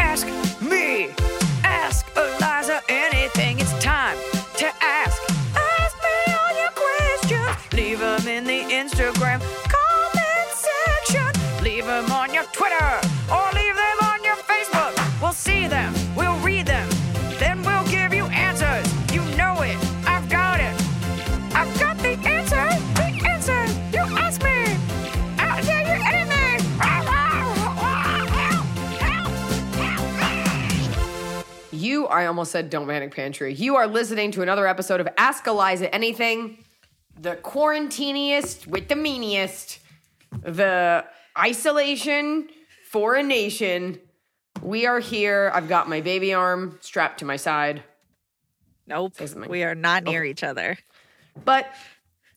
Ask me, ask Eliza anything. It's time to ask. Ask me all your questions. Leave them in the Instagram comment section. Leave them on your Twitter I almost said don't panic pantry. You are listening to another episode of Ask Eliza Anything, the quarantiniest with the meaniest, the isolation for a nation. We are here. I've got my baby arm strapped to my side, Nope. We are not near each other. but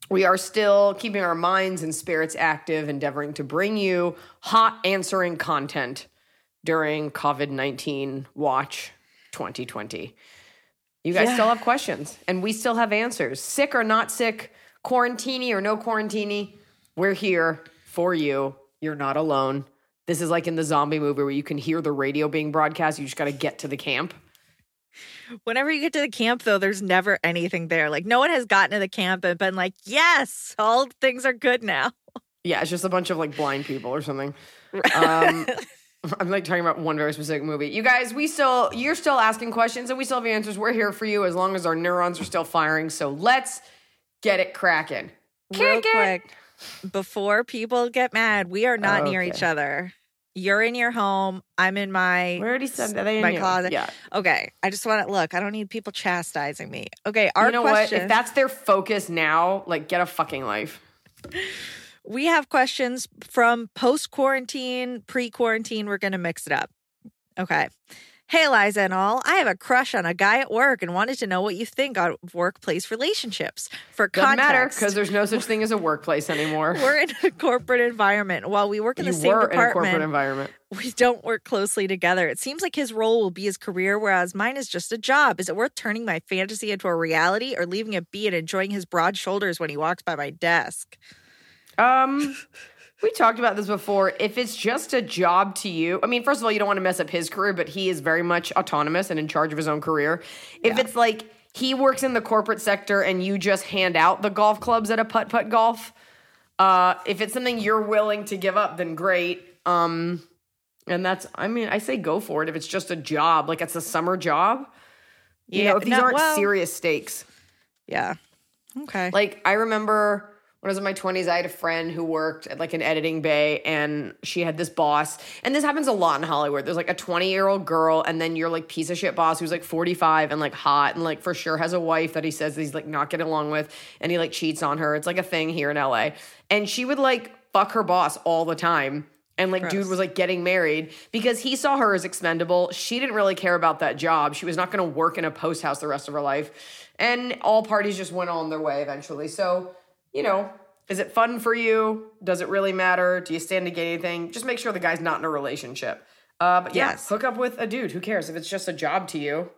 we are still keeping our minds and spirits active, endeavoring to bring you hot answering content during COVID 19 Watch 2020. You guys Yeah. still have questions, and we still have answers. Sick or not sick, quarantini or no quarantini, we're here for you. You're not alone. This is like in the zombie movie where you can hear the radio being broadcast. You just got to get to the camp. Whenever you get to the camp, though, there's never anything there. Like, no one has gotten to the camp and been like, yes, all things are good now. Yeah, it's just a bunch of like blind people or something. Um, I'm like talking about one very specific movie. You guys, we still, you're still asking questions and we still have answers. We're here for you as long as our neurons are still firing. So let's get it cracking. Real Kick it. quick, before people get mad, we are not near Okay. each other. You're in your home. I'm in my We already said that. They my closet. Yeah. Okay. I just want to look. I don't need people chastising me. Okay. Our you know question. what? If that's their focus now, like get a fucking life. We have questions from post quarantine, pre quarantine. We're going to mix it up. Okay. Hey, Liza and all. I have a crush on a guy at work and wanted to know what you think of workplace relationships. For Doesn't context, because there's no such thing as a workplace anymore. we're in a corporate environment. While we work in you the same were in a corporate department, environment. we don't work closely together. It seems like his role will be his career, whereas mine is just a job. Is it worth turning my fantasy into a reality or leaving it be and enjoying his broad shoulders when he walks by my desk? Um, we talked about this before. If it's just a job to you, I mean, first of all, you don't want to mess up his career, but he is very much autonomous and in charge of his own career. If it's like he works in the corporate sector and you just hand out the golf clubs at a putt putt golf, uh, if it's something you're willing to give up, then great. Um, and that's, I mean, I say go for it. If it's just a job, like it's a summer job, you Yeah, know, if these no, aren't well- serious stakes. Yeah. Okay. Like I remember when I was in my 20s, I had a friend who worked at like an editing bay and she had this boss. And this happens a lot in Hollywood. There's like a 20 year old girl, and then your like piece of shit boss who's like 45 and like hot and like for sure has a wife that he says that he's like not getting along with and he like cheats on her. It's like a thing here in LA. And she would like fuck her boss all the time. And like, dude was like getting married because he saw her as expendable. She didn't really care about that job. She was not going to work in a post house the rest of her life. And all parties just went on their way eventually. So, you know, is it fun for you? Does it really matter? Do you stand to gain anything? Just make sure the guy's not in a relationship. Uh, but yeah, Yes. hook up with a dude. Who cares if it's just a job to you,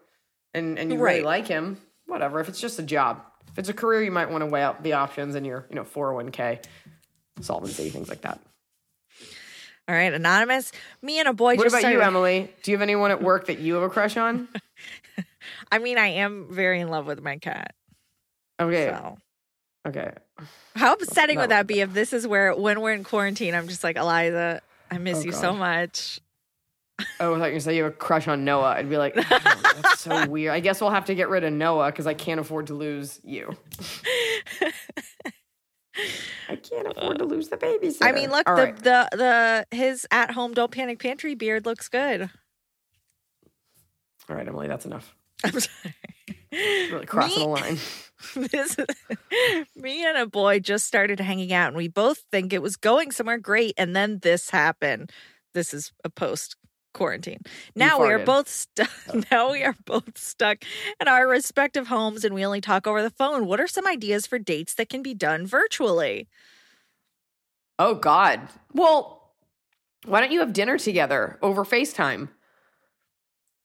and and you really like him? Whatever. If it's just a job, if it's a career, you might want to weigh out the options and your you know four hundred one k solvency things like that. All right, anonymous. Me and a boy What about you, Emily? Do you have anyone at work that you have a crush on? I mean, I am very in love with my cat. Okay. So Okay. How upsetting No. would that be if this is where, when we're in quarantine, I'm just like, Eliza, I miss Oh, you so much. Oh, I thought you were gonna say you have a crush on Noah. I'd be like, "Oh, that's so weird. I guess we'll have to get rid of Noah because I can't afford to lose you. I can't afford to lose the babysitter. I mean, look, the, right. the the his at home don't panic pantry beard looks good. All right, Emily, that's enough. I'm sorry. Really crossing the line. this, me and a boy just started hanging out, and we both think it was going somewhere great, and then this happened. This is a post quarantine. Now we are both stuck. Oh. Now we are both stuck in our respective homes, and we only talk over the phone. What are some ideas for dates that can be done virtually? Oh God. Well, why don't you have dinner together over FaceTime?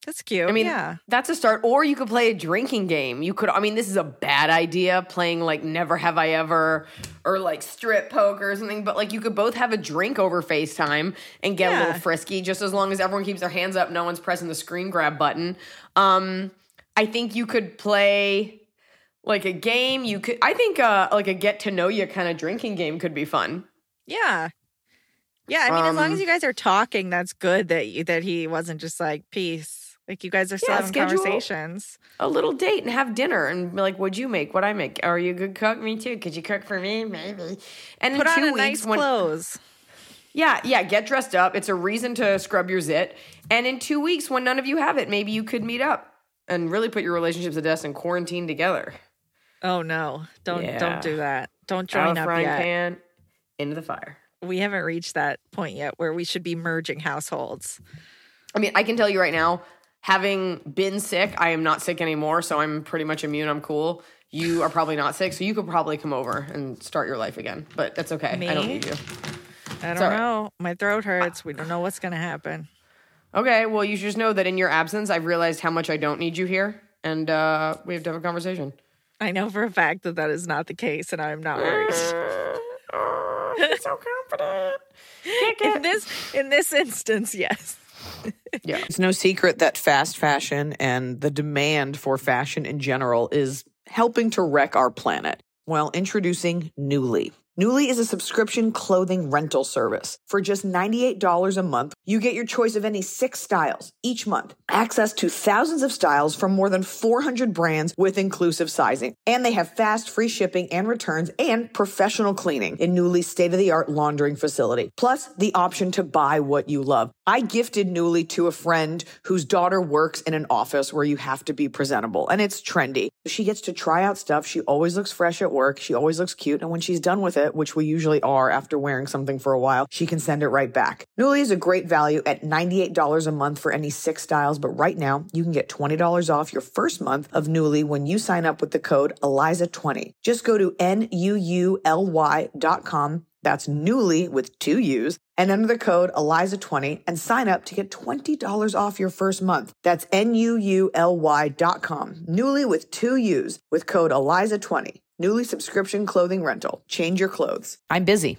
That's cute. I mean, yeah. that's a start. Or you could play a drinking game. You could, I mean, this is a bad idea playing like Never Have I Ever or like strip poker or something, but like you could both have a drink over FaceTime and get a little frisky just as long as everyone keeps their hands up. No one's pressing the screen grab button. Um, I think you could play like a game. You could, I think, uh, like a get to know you kind of drinking game could be fun. Yeah. Yeah, I mean, as long Um, as you guys are talking, that's good that you, that he wasn't just like peace. Like you guys are still Yeah, having conversations. a little date and have dinner and be like, "What'd you make? What I make? Are you a good cook? Me too. Could you cook for me? Maybe." And Put in on two a weeks, nice when clothes. yeah, yeah, get dressed up. It's a reason to scrub your zit. And in two weeks, when none of you have it, maybe you could meet up and really put your relationships to test and quarantine together. Oh no! Don't Yeah. don't do that. Don't Out join of up frying yet. pan into the fire. We haven't reached that point yet where we should be merging households. I mean, I can tell you right now, having been sick, I am not sick anymore, so I'm pretty much immune. I'm cool. You are probably not sick, so you could probably come over and start your life again. But that's okay. I don't need you. I don't right. know. My throat hurts. We don't know what's going to happen. Okay, well, you should just know that in your absence, I've realized how much I don't need you here, and uh, we have to have a conversation. I know for a fact that that is not the case, and I'm not worried. so confident. in this in this instance, yes. Yeah. It's no secret that fast fashion and the demand for fashion in general is helping to wreck our planet. Well, introducing Nuuly. Nuuly is a subscription clothing rental service. For just $98 a month, you get your choice of any six styles each month, access to thousands of styles from more than 400 brands with inclusive sizing. And they have fast, free shipping and returns and professional cleaning in Nuuly's state of the art laundering facility. Plus, the option to buy what you love. I gifted Nuuly to a friend whose daughter works in an office where you have to be presentable and it's trendy. She gets to try out stuff. She always looks fresh at work. She always looks cute. And when she's done with it, which we usually are after wearing something for a while, she can send it right back. Nuuly is a great value at $98 a month for any six styles. But right now you can get $20 off your first month of Nuuly when you sign up with the code ELIZA20. Just go to N-U-U-L-Y dot com that's Nuuly with two U's and enter the code ELIZA20 and sign up to get $20 off your first month. That's N-U-U-L-Y dot com. Nuuly with two U's with code ELIZA20. Nuuly subscription clothing rental. Change your clothes. I'm busy,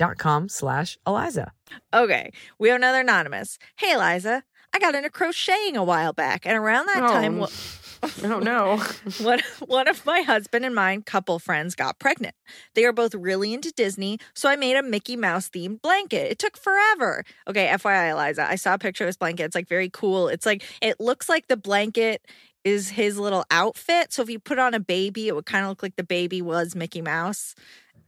dot com slash Eliza. Okay, we have another anonymous. Hey, Eliza, I got into crocheting a while back, and around that Oh, time, n- wa- Oh no. one, one of my husband and mine couple friends got pregnant. They are both really into Disney, so I made a Mickey Mouse themed blanket. It took forever. Okay, FYI, Eliza, I saw a picture of this blanket. It's like very cool. It's like, it looks like the blanket is his little outfit. So if you put on a baby, it would kind of look like the baby was Mickey Mouse.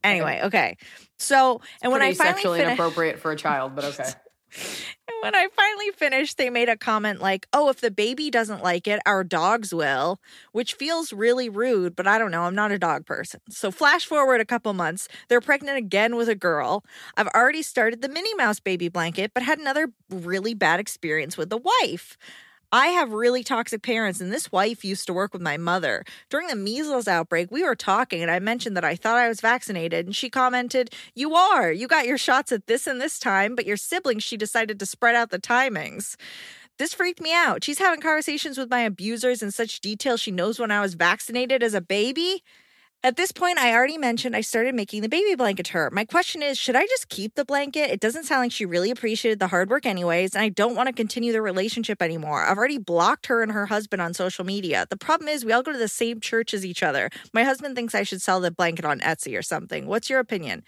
Anyway, okay. So, and when I finally sexually finished, inappropriate for a child, but okay. and when I finally finished, they made a comment like, oh, if the baby doesn't like it, our dogs will, which feels really rude, but I don't know. I'm not a dog person. So, flash forward a couple months, they're pregnant again with a girl. I've already started the Minnie Mouse baby blanket, but had another really bad experience with the wife. I have really toxic parents, and this wife used to work with my mother. During the measles outbreak, we were talking, and I mentioned that I thought I was vaccinated, and she commented, You are. You got your shots at this and this time, but your siblings, she decided to spread out the timings. This freaked me out. She's having conversations with my abusers in such detail she knows when I was vaccinated as a baby. At this point, I already mentioned I started making the baby blanket her. My question is should I just keep the blanket? It doesn't sound like she really appreciated the hard work, anyways, and I don't want to continue the relationship anymore. I've already blocked her and her husband on social media. The problem is, we all go to the same church as each other. My husband thinks I should sell the blanket on Etsy or something. What's your opinion?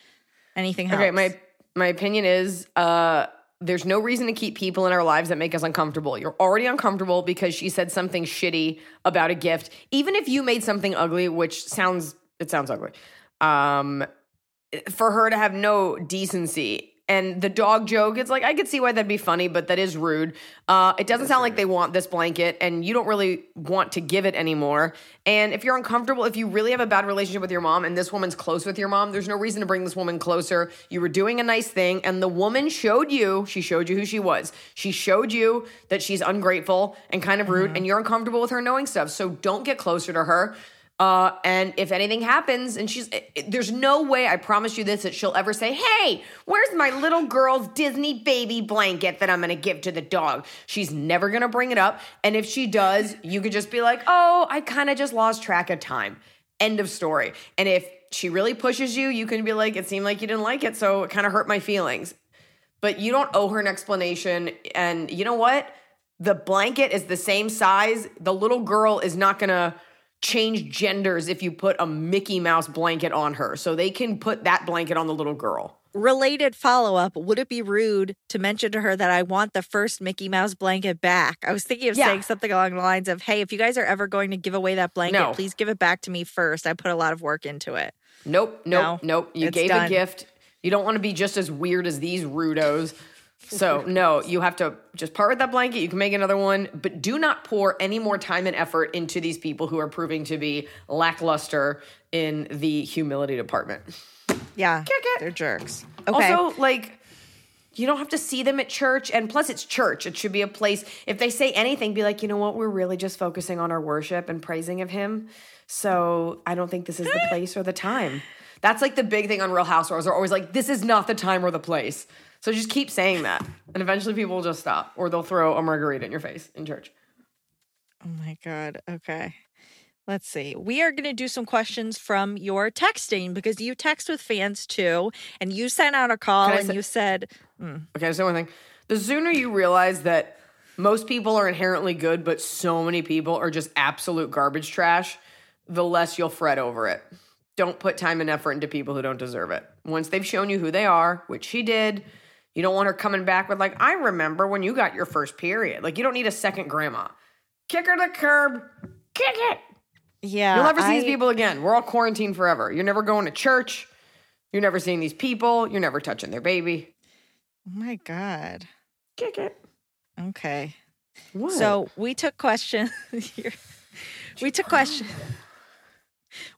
Anything helps? Okay, my my opinion is uh there's no reason to keep people in our lives that make us uncomfortable. You're already uncomfortable because she said something shitty about a gift. Even if you made something ugly, which sounds it sounds ugly. Um for her to have no decency. And the dog joke it's like i could see why that'd be funny but that is rude. Uh, it doesn't sound like they want this blanket and you don't really want to give it anymore. And if you're uncomfortable if you really have a bad relationship with your mom and this woman's close with your mom there's no reason to bring this woman closer. You were doing a nice thing and the woman showed you she showed you who she was. She showed you that she's ungrateful and kind of rude and you're uncomfortable with her knowing stuff. So don't get closer to her uh, and if anything happens, and she's, it- it- there's no way, I promise you this, that she'll ever say, Hey, where's my little girl's Disney baby blanket that I'm gonna give to the dog? She's never gonna bring it up. And if she does, you could just be like, Oh, I kind of just lost track of time. End of story. And if she really pushes you, you can be like, It seemed like you didn't like it, so it kind of hurt my feelings. But you don't owe her an explanation. And you know what? The blanket is the same size. The little girl is not gonna change genders if you put a Mickey Mouse blanket on her. So they can put that blanket on the little girl. Related follow up Would it be rude to mention to her that I want the first Mickey Mouse blanket back? I was thinking of Yeah. saying something along the lines of, Hey, if you guys are ever going to give away that blanket, No. please give it back to me first. I put a lot of work into it. Nope, nope, No, nope. You gave done. a gift. You don't want to be just as weird as these rudos. So, no, you have to just part with that blanket. You can make another one, but do not pour any more time and effort into these people who are proving to be lackluster in the humility department. Yeah. They're jerks. Okay. Also, like, you don't have to see them at church. And plus, it's church. It should be a place. If they say anything, be like, you know what? We're really just focusing on our worship and praising of Him. So I don't think this is the place or the time. That's like the big thing on Real Housewives. They're always like, this is not the time or the place. So just keep saying that. And eventually people will just stop or they'll throw a margarita in your face in church. oh my God. Okay. Let's see. We are going to do some questions from your texting because you text with fans too. And you sent out a call and say- you said, mm. Okay, so one thing. The sooner you realize that most people are inherently good, but so many people are just absolute garbage trash, the less you'll fret over it. Don't put time and effort into people who don't deserve it. Once they've shown you who they are, which she did, you don't want her coming back with, like, I remember when you got your first period. Like, you don't need a second grandma. Kick her to the curb. Kick it. Yeah. You'll never see these people again. We're all quarantined forever. You're never going to church. You're never seeing these people. You're never touching their baby. Oh my God. Kick it. Okay. What? So we took questions. we took questions.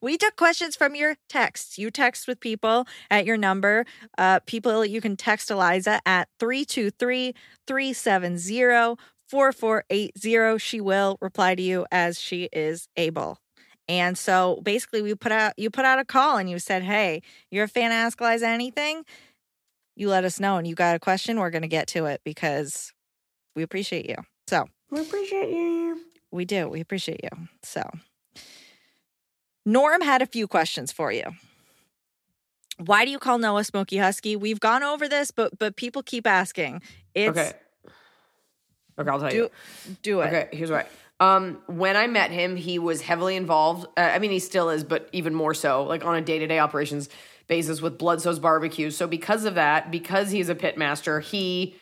We took questions from your texts. You text with people at your number. Uh, people, you can text Eliza at 323 370 4480. She will reply to you as she is able. And so basically we put out you put out a call and you said, Hey, you're a fan Ask Eliza anything? You let us know and you got a question, we're gonna get to it because we appreciate you. So we appreciate you. we do. We appreciate you. So, Norm had a few questions for you. Why do you call Noah Smoky Husky? We've gone over this, but but people keep asking. It's Okay. Okay, I'll tell you. do do it. Okay, here's why. Um, when I met him, he was heavily involved. Uh, I mean, he still is, but even more so, like on a day to day operations basis with Bludso's barbecue. So because of that, because he's a pit master, he,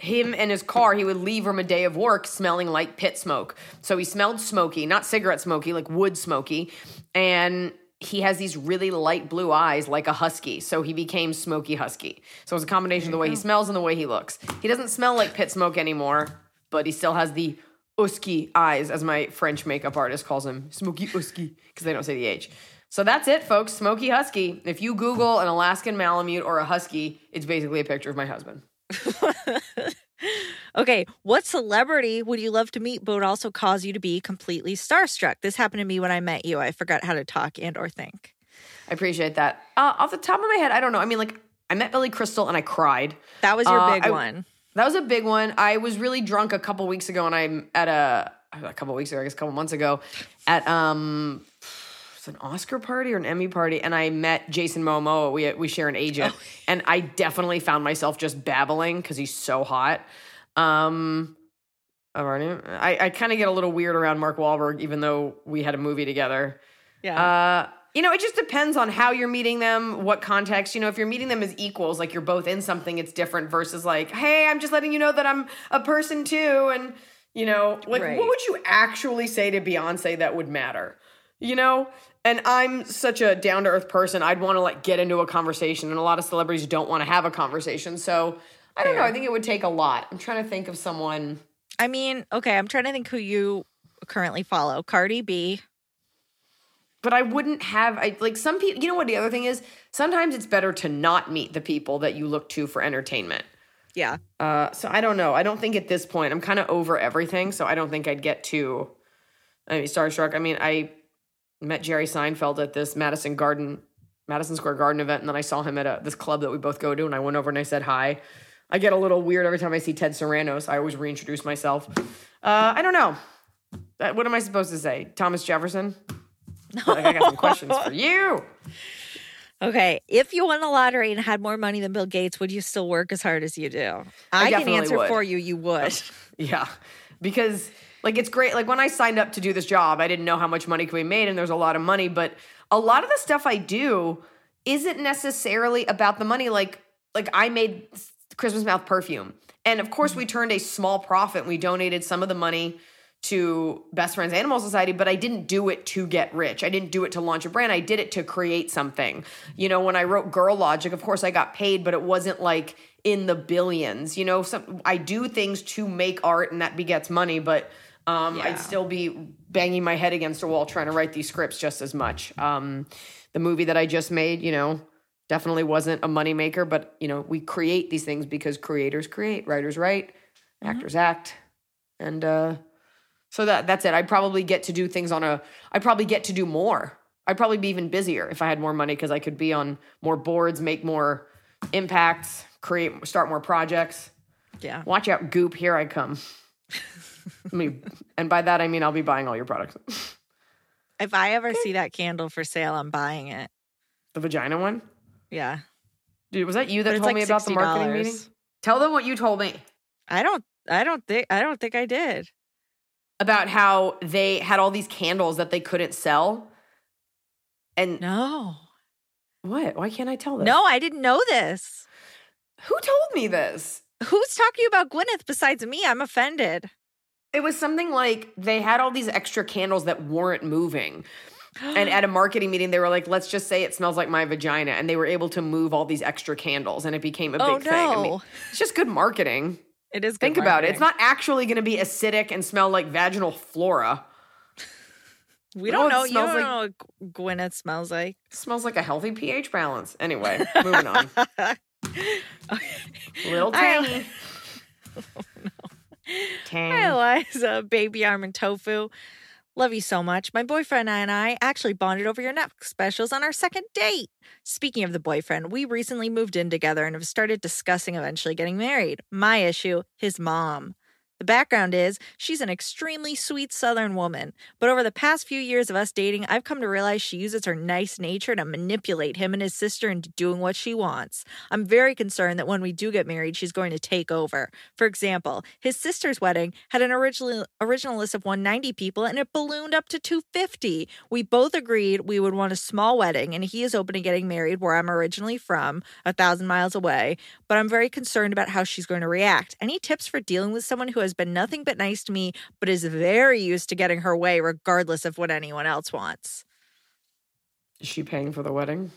him and his car, he would leave from a day of work smelling like pit smoke. So he smelled smoky, not cigarette smoky, like wood smoky, and he has these really light blue eyes like a husky. So he became Smoky Husky. So it's a combination of the way he smells and the way he looks. He doesn't smell like pit smoke anymore, but he still has the Usky eyes, as my French makeup artist calls him, Smoky Usky, because they don't say the H. So that's it, folks. Smoky Husky. If you Google an Alaskan Malamute or a Husky, it's basically a picture of my husband. Okay, what celebrity would you love to meet but would also cause you to be completely starstruck? This happened to me when I met you. I forgot how to talk and or think. I appreciate that. Uh, off the top of my head, I don't know. I mean, like, I met Billy Crystal and I cried. That was your Uh, big I- one. That was a big one. I was really drunk a couple weeks ago, and I'm at a a couple weeks ago, I guess a couple months ago, at um, it's an Oscar party or an Emmy party, and I met Jason Momoa. We we share an agent, and I definitely found myself just babbling because he's so hot. Um, already, I I kind of get a little weird around Mark Wahlberg, even though we had a movie together. Yeah. Uh, you know, it just depends on how you're meeting them, what context. You know, if you're meeting them as equals, like you're both in something, it's different versus like, hey, I'm just letting you know that I'm a person too. And, you know, like, Right. what would you actually say to Beyonce that would matter? You know? And I'm such a down to earth person. I'd want to like get into a conversation, and a lot of celebrities don't want to have a conversation. So I don't know. I think it would take a lot. I'm trying to think of someone. I mean, okay, I'm trying to think who you currently follow. Cardi B. but I wouldn't have I like some people you know what the other thing is sometimes it's better to not meet the people that you look to for entertainment. Yeah. Uh so I don't know. I don't think at this point I'm kind of over everything, so I don't think I'd get too I mean starstruck. I mean, I met Jerry Seinfeld at this Madison Garden Madison Square Garden event and then I saw him at a, this club that we both go to and I went over and I said hi. I get a little weird every time I see Ted Sarandos, so I always reintroduce myself. Uh I don't know. Uh, What am I supposed to say? Thomas Jefferson? Like, I got some questions for you. Okay. If you won the lottery and had more money than Bill Gates, would you still work as hard as you do? I, can answer would. for you. You would. Yeah. Because like it's great. Like when I signed up to do this job, I didn't know how much money could be made and there's a lot of money, but a lot of the stuff I do isn't necessarily about the money. Like like I made Christmas mouth perfume. And of course we turned a small profit. We donated some of the money to Best Friends Animal Society, but I didn't do it to get rich. I didn't do it to launch a brand. I did it to create something. You know, when I wrote Girl Logic, of course I got paid, but it wasn't like in the billions. You know, some I do things to make art and that begets money, but um, Yeah. I'd still be banging my head against a wall trying to write these scripts just as much. Um, the movie that I just made, you know, definitely wasn't a moneymaker, but you know, we create these things because creators create, writers write, actors act. And uh so that that's it. I'd probably get to do things on a I'd probably get to do more. I'd probably be even busier if I had more money because I could be on more boards, make more impacts, create start more projects. Yeah. Watch out, goop, here I come. I mean, and by that I mean I'll be buying all your products. If I ever see that candle for sale, I'm buying it. the vagina one? Yeah. Dude, was that you that told like me about the marketing $60. meeting? Tell them what you told me. I don't I don't think I don't think I did. about how they had all these candles that they couldn't sell. And No. what? Why can't I tell this? No, I didn't know this. Who told me this? Who's talking about Gwyneth besides me? I'm offended. It was something like they had all these extra candles that weren't moving. and at a marketing meeting, they were like, let's just say it smells like my vagina. And they were able to move all these extra candles and it became a oh, big Oh, thing. I mean, no. it's just good marketing. It is. Good Think about it. It's not actually going to be acidic and smell like vaginal flora. We don't know. You don't like? know what Gwyneth smells like. Smells like a healthy pH balance. Anyway, moving on. Little I- tangy. Oh, Tang. Hi, Eliza, baby arm and tofu. Love you so much. My boyfriend and I actually bonded over your Netflix specials on our second date. Speaking of the boyfriend, we recently moved in together and have started discussing eventually getting married. My issue, his mom. The background is she's an extremely sweet Southern woman, but over the past few years of us dating, I've come to realize she uses her nice nature to manipulate him and his sister into doing what she wants. I'm very concerned that when we do get married, she's going to take over. For example, his sister's wedding had an original original list of 190 people and it ballooned up to 250. We both agreed we would want a small wedding, and he is open to getting married where I'm originally from, a thousand miles away. But I'm very concerned about how she's going to react. Any tips for dealing with someone who has been nothing but nice to me, but is very used to getting her way regardless of what anyone else wants? Is she paying for the wedding?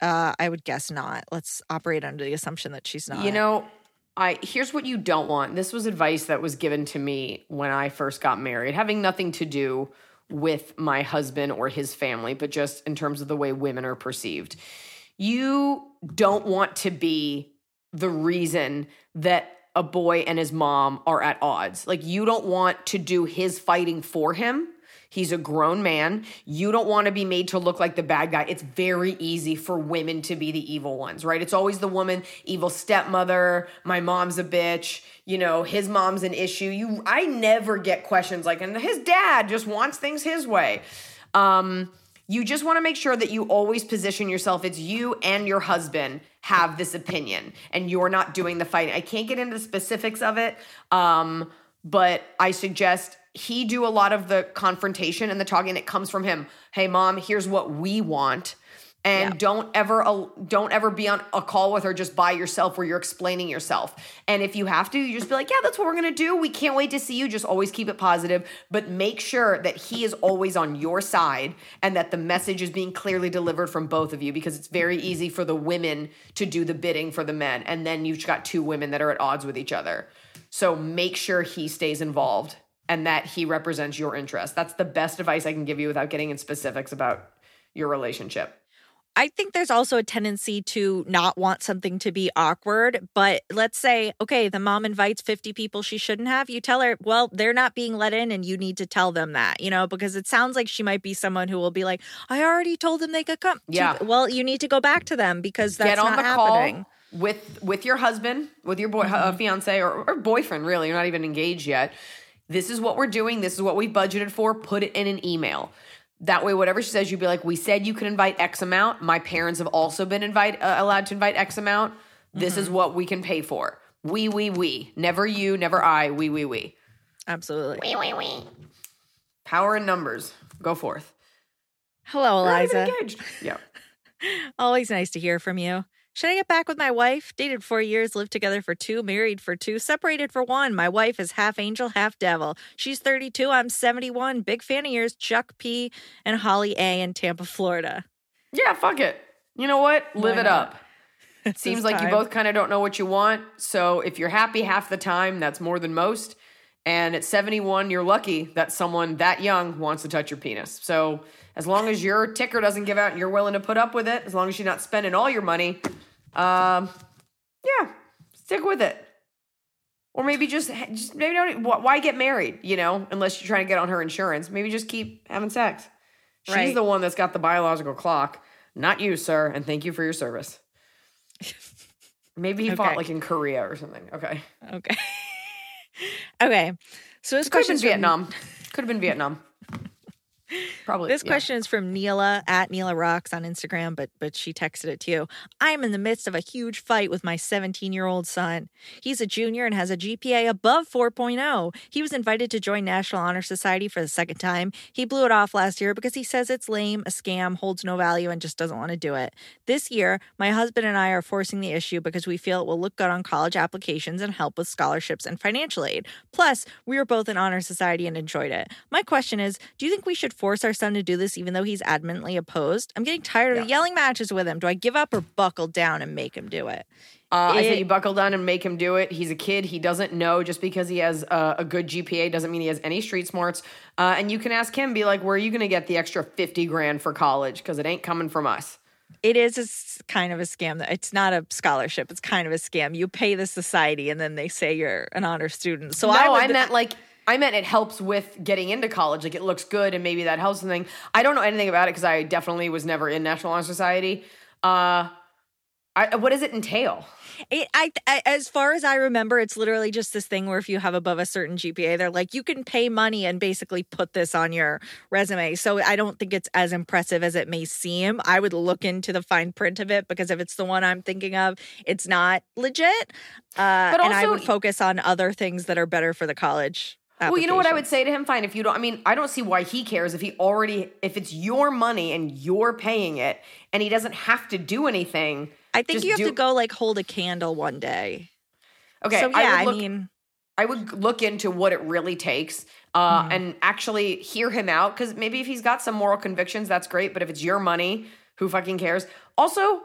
Uh, I would guess not. Let's operate under the assumption that she's not. You know, I here's what you don't want. This was advice that was given to me when I first got married, having nothing to do with my husband or his family, but just in terms of the way women are perceived. You don't want to be the reason that a boy and his mom are at odds. Like you don't want to do his fighting for him. He's a grown man. You don't want to be made to look like the bad guy. It's very easy for women to be the evil ones, right? It's always the woman, evil stepmother, my mom's a bitch, you know, his mom's an issue. You I never get questions like and his dad just wants things his way. Um you just want to make sure that you always position yourself it's you and your husband have this opinion and you're not doing the fighting. I can't get into the specifics of it. Um but I suggest he do a lot of the confrontation and the talking that comes from him. Hey mom, here's what we want. And Yeah. don't ever don't ever be on a call with her just by yourself where you're explaining yourself. And if you have to, you just be like, "Yeah, that's what we're going to do. We can't wait to see you." Just always keep it positive, but make sure that he is always on your side and that the message is being clearly delivered from both of you because it's very easy for the women to do the bidding for the men and then you've got two women that are at odds with each other. So make sure he stays involved and that he represents your interest. That's the best advice I can give you without getting in specifics about your relationship. I think there's also a tendency to not want something to be awkward. But let's say, okay, the mom invites 50 people she shouldn't have. You tell her, well, they're not being let in, and you need to tell them that, you know, because it sounds like she might be someone who will be like, I already told them they could come. Yeah. well, you need to go back to them because that's Get on not the happening. call with with your husband, with your boy, uh, fiance or, or boyfriend. Really, you're not even engaged yet. This is what we're doing. This is what we budgeted for. Put it in an email. That way, whatever she says, you'd be like, "We said you could invite X amount. My parents have also been invite uh, allowed to invite X amount. This is what we can pay for. We, we, we. Never you, never I. We, we, we. Absolutely. We, we, we. Power in numbers. Go forth. Hello, We're not even Eliza. engaged. Yeah. Always nice to hear from you. Should I get back with my wife? Dated four years, lived together for two, married for two, separated for one. My wife is half angel, half devil. She's 32, I'm 71. Big fan of yours, Chuck P. and Holly A. in Tampa, Florida. Yeah. Fuck it. You know what? Oh Live it up. It seems like you both kind of don't know what you want. So if you're happy half the time, that's more than most. And at 71, you're lucky that someone that young wants to touch your penis. So as long as your ticker doesn't give out and you're willing to put up with it, as long as you're not spending all your money, um, yeah, stick with it. Or maybe just, just maybe don't. Why get married? You know, unless you're trying to get on her insurance. Maybe just keep having sex. She's Right. the one that's got the biological clock, not you, sir. And thank you for your service. Maybe he fought like in Korea or something. Okay. Okay. okay. So this Could have been question Vietnam. Could have been Vietnam. Probably. This yeah. question is from Neela at Neela Rocks on Instagram, but but she texted it to you. I'm in the midst of a huge fight with my 17 year old son. He's a junior and has a GPA above 4.0. He was invited to join National Honor Society for the second time. He blew it off last year because he says it's lame, a scam, holds no value, and just doesn't want to do it. This year, my husband and I are forcing the issue because we feel it will look good on college applications and help with scholarships and financial aid. Plus, we were both in Honor Society and enjoyed it. My question is do you think we should force our son to do this even though he's adamantly opposed? I'm getting tired of the yelling matches with him. Do I give up or buckle down and make him do it? Uh, I say you buckle down and make him do it. He's a kid. He doesn't know just because he has uh, a good GPA doesn't mean he has any street smarts. Uh, and you can ask him, be like, where are you going to get the extra 50 grand for college? Because it ain't coming from us. It is a kind of a scam. It's not a scholarship. It's kind of a scam. You pay the society and then they say you're an honor student. So no, I, I, meant like, I meant it helps with getting into college. Like it looks good and maybe that helps something. I don't know anything about it because I definitely was never in National Honor Society. Uh, I, what does it entail? It, I, I, as far as I remember, it's literally just this thing where if you have above a certain GPA, they're like, you can pay money and basically put this on your resume. So I don't think it's as impressive as it may seem. I would look into the fine print of it because if it's the one I'm thinking of, it's not legit. Uh, But and I would focus on other things that are better for the college. Well, you know what I would say to him? Fine, if you don't, I mean, I don't see why he cares if he already, if it's your money and you're paying it and he doesn't have to do anything. I think you have do- to go like hold a candle one day. Okay, so yeah, I, I, look, mean, I would look into what it really takes uh, Mm-hmm. and actually hear him out because maybe if he's got some moral convictions, that's great. But if it's your money, who fucking cares? Also,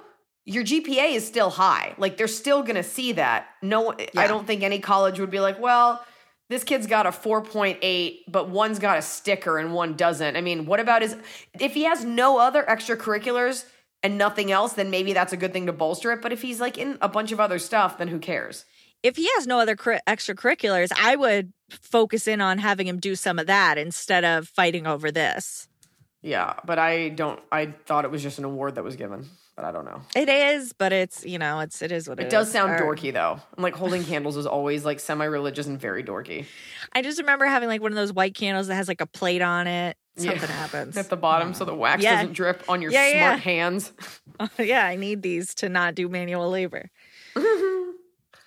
your GPA is still high. Like they're still gonna see that. No, I don't think any college would be like, well, this kid's got a 4.8, but one's got a sticker and one doesn't. I mean, what about his? If he has no other extracurriculars and nothing else, then maybe that's a good thing to bolster it. But if he's like in a bunch of other stuff, then who cares? if he has no other cur- extracurriculars, I would focus in on having him do some of that instead of fighting over this. Yeah, but I don't. I thought it was just an award that was given, but I don't know. It is, but it's you know, it's it is what it, It does is. sound Or- dorky though. And like holding candles is always like semi-religious and very dorky. I just remember having like one of those white candles that has like a plate on it. Yeah. Something happens. At the bottom, so the wax Yeah. doesn't drip on your Yeah, smart yeah. hands. yeah, I need these to not do manual labor.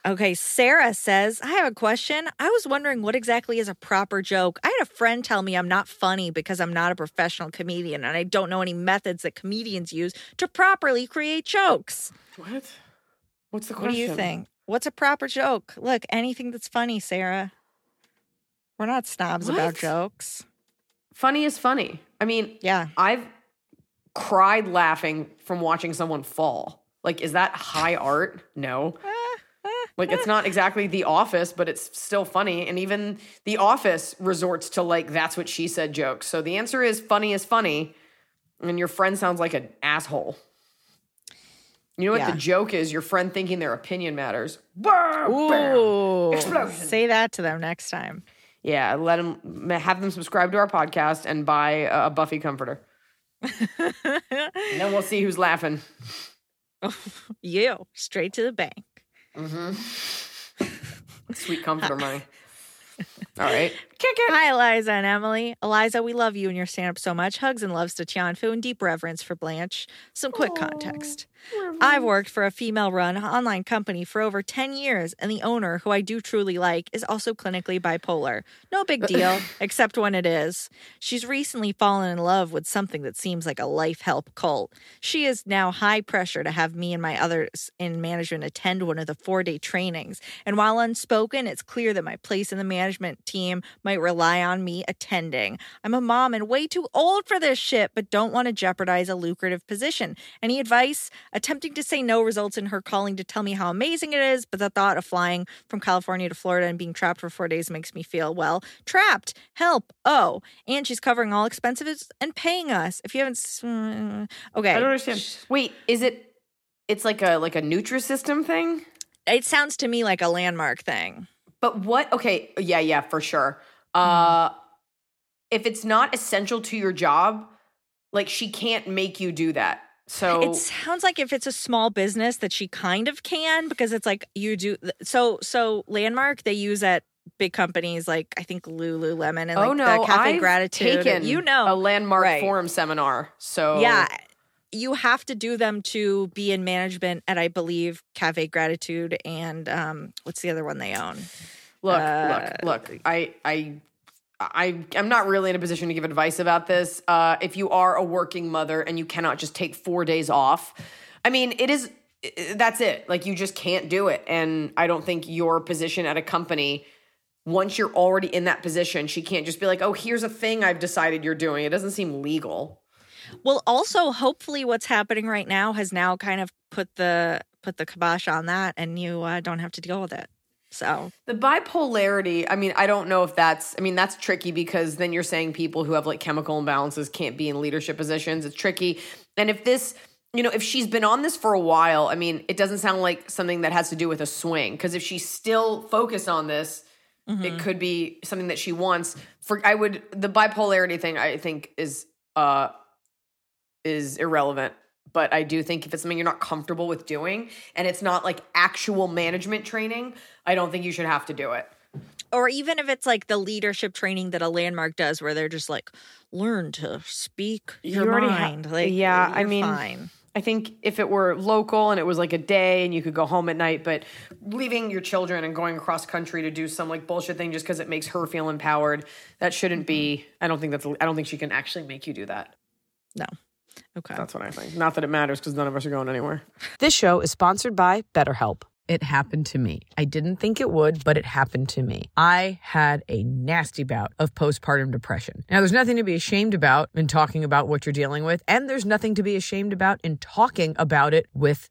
Okay, Sarah says, I have a question. I was wondering what exactly is a proper joke. I had a friend tell me I'm not funny because I'm not a professional comedian and I don't know any methods that comedians use to properly create jokes. What? What's the question? What do you think? What's a proper joke? Look, anything that's funny, Sarah. We're not snobs about jokes. Funny is funny. I mean, Yeah. I've cried laughing from watching someone fall. Like, is that high art? No. Eh, Like, it's not exactly The Office, but it's still funny. And even The Office resorts to, like, that's what she said jokes. So the answer is funny is funny. And your friend sounds like an asshole. You know what Yeah. the joke is? Your friend thinking their opinion matters. Ooh. Explosion. Say that to them next time. Yeah, let them have them subscribe to our podcast and buy a a Buffy comforter. and then we'll see who's laughing. You, straight to the bank. Mm-hmm. Sweet comforter money. All right. Kick it. Hi, Eliza and Emily. Eliza, we love you and your stand up so much. Hugs and loves to Tianfu and deep reverence for Blanche. Some quick context. I've worked for a female run online company for over 10 years, and the owner, who I do truly like, is also clinically bipolar. No big uh, deal, except when it is. She's recently fallen in love with something that seems like a life help cult. She is now high pressure to have me and my others in management attend one of the four day trainings. And while unspoken, it's clear that my place in the management team might rely on me attending. I'm a mom and way too old for this shit, but don't want to jeopardize a lucrative position. Any advice? Attempting to say no results in her calling to tell me how amazing it is, but the thought of flying from California to Florida and being trapped for four days makes me feel, well, trapped. Help. Oh, and she's covering all expenses and paying us. If you haven't. mm, Okay. I don't understand. Wait, is it? It's like a like a Nutrisystem thing. It sounds to me like a landmark thing. But what? Okay, yeah, yeah, for sure. Uh, if it's not essential to your job, like she can't make you do that. So It sounds like if it's a small business that she kind of can because it's like you do so so landmark they use at big companies like I think Lululemon and like oh no, the Cafe I've Gratitude. taken you know a landmark right. forum seminar. So Yeah. You have to do them to be in management at I believe Cafe Gratitude and um what's the other one they own? Look, Uh, look, look. I, I, I, I'm not really in a position to give advice about this. Uh, if you are a working mother and you cannot just take four days off, I mean, it is. That's it. Like you just can't do it. And I don't think your position at a company once you're already in that position, she can't just be like, "Oh, here's a thing I've decided you're doing." It doesn't seem legal. Well, also hopefully what's happening right now has now kind of put the put the kibosh on that and you uh, don't have to deal with it. So, The bipolarity, I mean, I don't know if that's I mean, that's tricky because then you're saying people who have like chemical imbalances can't be in leadership positions. It's tricky. And if this you know, if she's been on this for a while, I mean, it doesn't sound like something that has to do with a swing. Because if she's still focused on this, it could be something that she wants. For I would the bipolarity thing, I think is uh is irrelevant. But I do think if it's something you're not comfortable with doing and it's not like actual management training, I don't think you should have to do it. or even if it's like the leadership training that a landmark does where they're just like learn to speak You your already ha- like Yeah, I mean- fine. I think if it were local and it was like a day and you could go home at night, but leaving your children and going across country to do some like bullshit thing just because it makes her feel empowered, that shouldn't be. I don't think that's. I don't think she can actually make you do that. No. Okay. That's what I think. Not that it matters because none of us are going anywhere. This show is sponsored by BetterHelp. It happened to me. I didn't think it would, but it happened to me. I had a nasty bout of postpartum depression. Now, there's nothing to be ashamed about in talking about what you're dealing with, and there's nothing to be ashamed about in talking about it with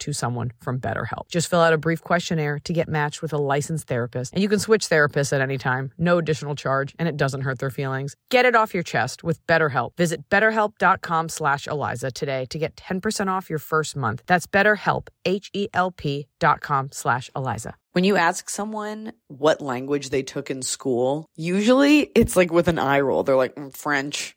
to someone from BetterHelp. Just fill out a brief questionnaire to get matched with a licensed therapist, and you can switch therapists at any time, no additional charge, and it doesn't hurt their feelings. Get it off your chest with BetterHelp. Visit betterhelp.com slash Eliza today to get 10% off your first month. That's betterhelp, H-E-L-P dot com slash Eliza. When you ask someone what language they took in school, usually it's like with an eye roll. They're like, "Mm, French.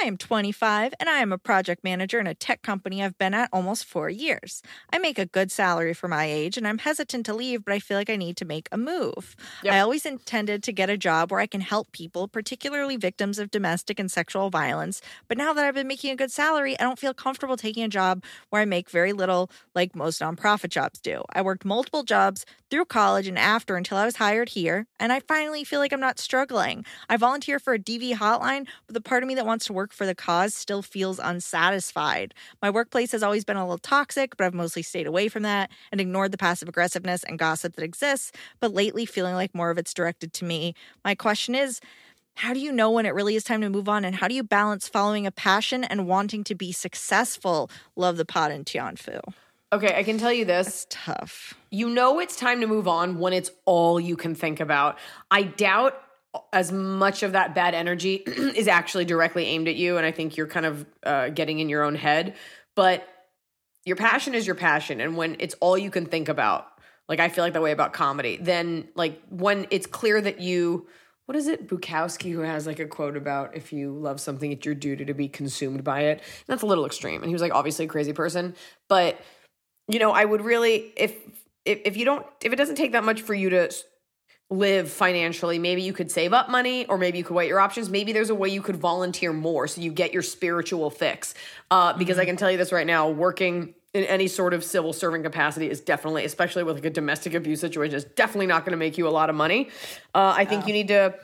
I am 25 and I am a project manager in a tech company I've been at almost four years. I make a good salary for my age and I'm hesitant to leave, but I feel like I need to make a move. I always intended to get a job where I can help people, particularly victims of domestic and sexual violence. But now that I've been making a good salary, I don't feel comfortable taking a job where I make very little, like most nonprofit jobs do. I worked multiple jobs through college and after until I was hired here, and I finally feel like I'm not struggling. I volunteer for a DV hotline, but the part of me that wants to work for the cause still feels unsatisfied. My workplace has always been a little toxic, but I've mostly stayed away from that and ignored the passive aggressiveness and gossip that exists, but lately feeling like more of it's directed to me. My question is, how do you know when it really is time to move on? And how do you balance following a passion and wanting to be successful? Love the pot and Tianfu. Okay, I can tell you this. It's tough. You know it's time to move on when it's all you can think about. I doubt as much of that bad energy is actually directly aimed at you, and I think you're kind of uh, getting in your own head. But your passion is your passion, and when it's all you can think about, like I feel like that way about comedy, then like when it's clear that you. What is it? Bukowski, who has like a quote about if you love something, it's your duty to be consumed by it. And that's a little extreme. And he was like obviously a crazy person, but you know, I would really if if if you don't if it doesn't take that much for you to live financially. Maybe you could save up money, or maybe you could weigh your options. Maybe there's a way you could volunteer more so you get your spiritual fix. Uh, because I can tell you this right now, working in any sort of civil serving capacity is definitely, especially with like a domestic abuse situation, is definitely not going to make you a lot of money. Uh, I think you need to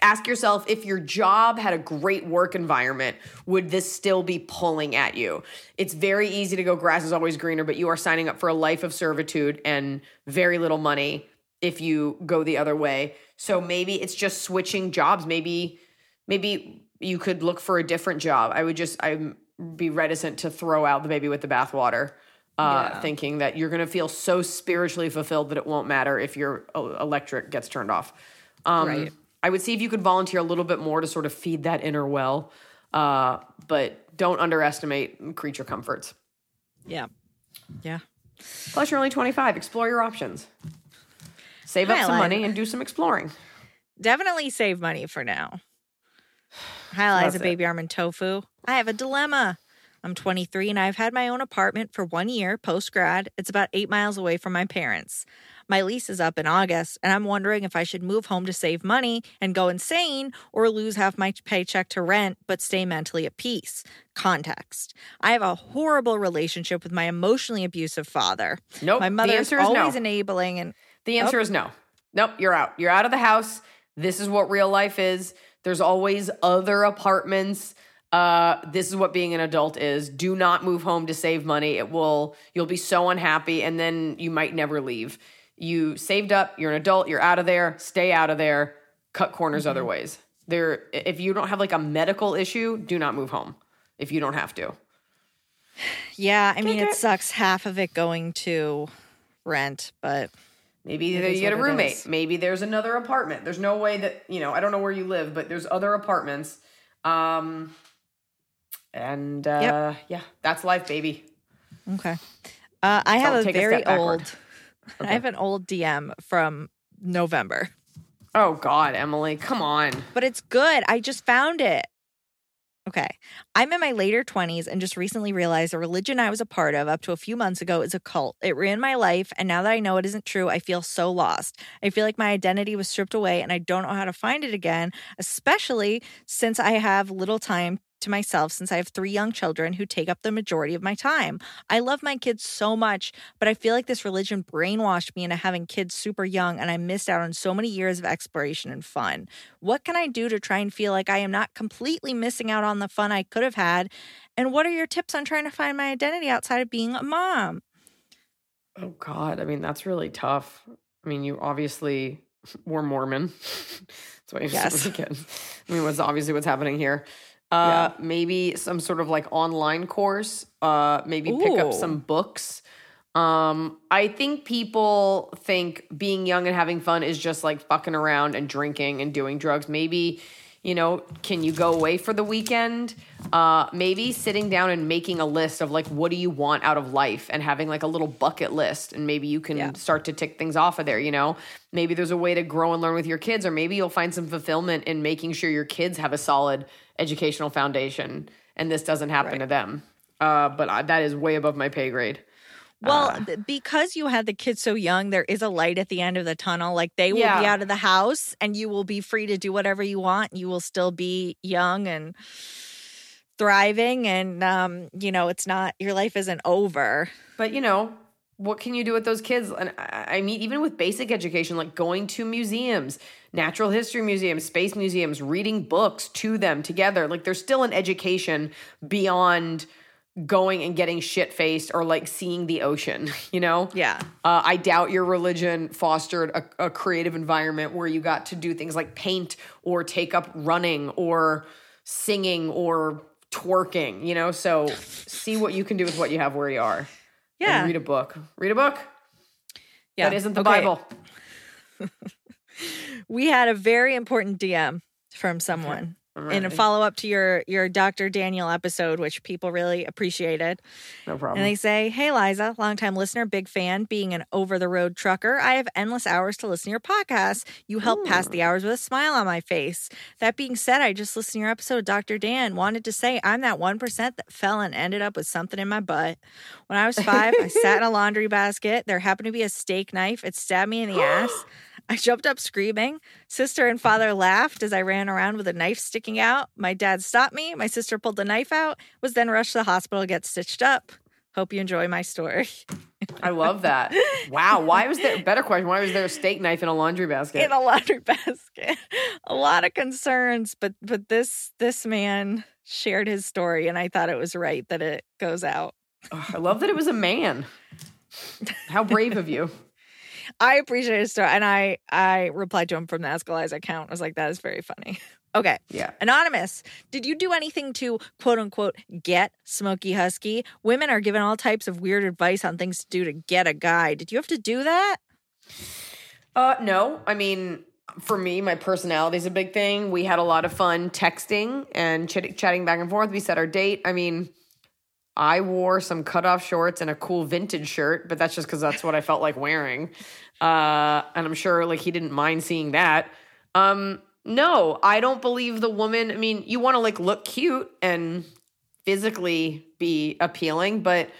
ask yourself if your job had a great work environment, would this still be pulling at you? It's very easy to go grass is always greener, but you are signing up for a life of servitude and very little money if you go the other way. So maybe it's just switching jobs. Maybe maybe you could look for a different job. I would just I be reticent to throw out the baby with the bathwater. Uh, Yeah. thinking that you're going to feel so spiritually fulfilled that it won't matter if your electric gets turned off. Um, Right. I would see if you could volunteer a little bit more to sort of feed that inner well, uh, but don't underestimate creature comforts. Yeah. Yeah. Plus, you're only 25. Explore your options. Save up some money and do some exploring. Definitely save money for now. Hi, Liza, baby arm and tofu. I have a dilemma. I'm 23 and I've had my own apartment for one year post grad. It's about eight miles away from my parents. My lease is up in August, and I'm wondering if I should move home to save money and go insane or lose half my paycheck to rent but stay mentally at peace. Context I have a horrible relationship with my emotionally abusive father. Nope. My the mother is is always no. enabling and The answer is no. Nope, you're out. You're out of the house. This is what real life is. There's always other apartments. Uh, this is what being an adult is. Do not move home to save money. It will you'll be so unhappy and then you might never leave. You saved up, you're an adult, you're out of there, stay out of there, cut corners other ways. There if you don't have like a medical issue, do not move home if you don't have to. Yeah, I mean, it sucks half of it going to rent, but Maybe It you get a roommate. Maybe there's another apartment. There's no way that, you know, I don't know where you live, but there's other apartments. Um and uh yeah, that's life, baby. okay. Uh, I have a a very backward. old, I have an old DM from November, Oh god, Emily, come on. but it's good. I just found it. Okay. I'm in my later 20s and just recently realized the religion I was a part of up to a few months ago is a cult. It ran my life, and now that I know it isn't true, I feel so lost. I feel like my identity was stripped away and I don't know how to find it again, especially since I have little time to myself since I have three young children who take up the majority of my time. I love my kids so much, but I feel like this religion brainwashed me into having kids super young and I missed out on so many years of exploration and fun. What can I do to try and feel like I am not completely missing out on the fun I could have had? And what are your tips on trying to find my identity outside of being a mom? Oh god, I mean that's really tough. I mean, you obviously were Mormon. that's why you have Yes. so many kids. I mean, what's obviously what's happening here. Uh maybe some sort of like online course. Uh maybe pick up some books. Um, I think people think being young and having fun is just like fucking around and drinking and doing drugs. Maybe, you know, can you go away for the weekend? Uh, maybe sitting down and making a list of like what do you want out of life and having like a little bucket list and maybe you can Yeah. start to tick things off of there, you know? Maybe there's a way to grow and learn with your kids or maybe you'll find some fulfillment in making sure your kids have a solid educational foundation and this doesn't happen to them. Uh, but I, that is way above my pay grade. Well, Uh. because you had the kids so young, there is a light at the end of the tunnel. Like they will be out of the house and you will be free to do whatever you want. You will still be young and thriving. And, um, you know, it's not, your life isn't over. But you know, what can you do with those kids? And I mean, even with basic education, like going to museums, natural history museums, space museums, reading books to them together, like there's still an education beyond going and getting shit faced or like seeing the ocean, you know? Yeah. Uh, I doubt your religion fostered a, a creative environment where you got to do things like paint or take up running or singing or twerking, you know? So see what you can do with what you have where you are. Yeah. Read a book. Read a book. yeah. That isn't the Okay. Bible. We had a very important DM from someone. I'm In a follow up to your your Dr. Daniel episode, which people really appreciated. No problem. And they say, Hey, Liza, longtime listener, big fan. Being an over the road trucker, I have endless hours to listen to your podcast. You help pass the hours with a smile on my face. That being said, I just listened to your episode, Dr. Dan. Wanted to say I'm that 1% that fell and ended up with something in my butt. When I was five, I sat in a laundry basket. There happened to be a steak knife. It stabbed me in the ass. I jumped up screaming. Sister and mm-hmm. father laughed as I ran around with a knife sticking out. My dad stopped me. My sister pulled the knife out, was then rushed to the hospital to get stitched up. Hope you enjoy my story. I love that. Wow. Why was there better question? Why was there a steak knife in a laundry basket? In a laundry basket. A lot of concerns, but but this this man shared his story and I thought it was right that it goes out. Oh, I love that it was a man. How brave of you. I appreciate his story. And I I replied to him from the Ask Eliza account. I was like, that is very funny. Okay. Yeah. Anonymous, did you do anything to quote unquote get Smoky Husky? Women are given all types of weird advice on things to do to get a guy. Did you have to do that? Uh, no. I mean, for me, my personality is a big thing. We had a lot of fun texting and chit- chatting back and forth. We set our date. I mean, I wore some cutoff shorts and a cool vintage shirt, but that's just because that's what I felt like wearing. Uh, and I'm sure like he didn't mind seeing that. Um, no, I don't believe the woman. I mean, you want to like look cute and physically be appealing, but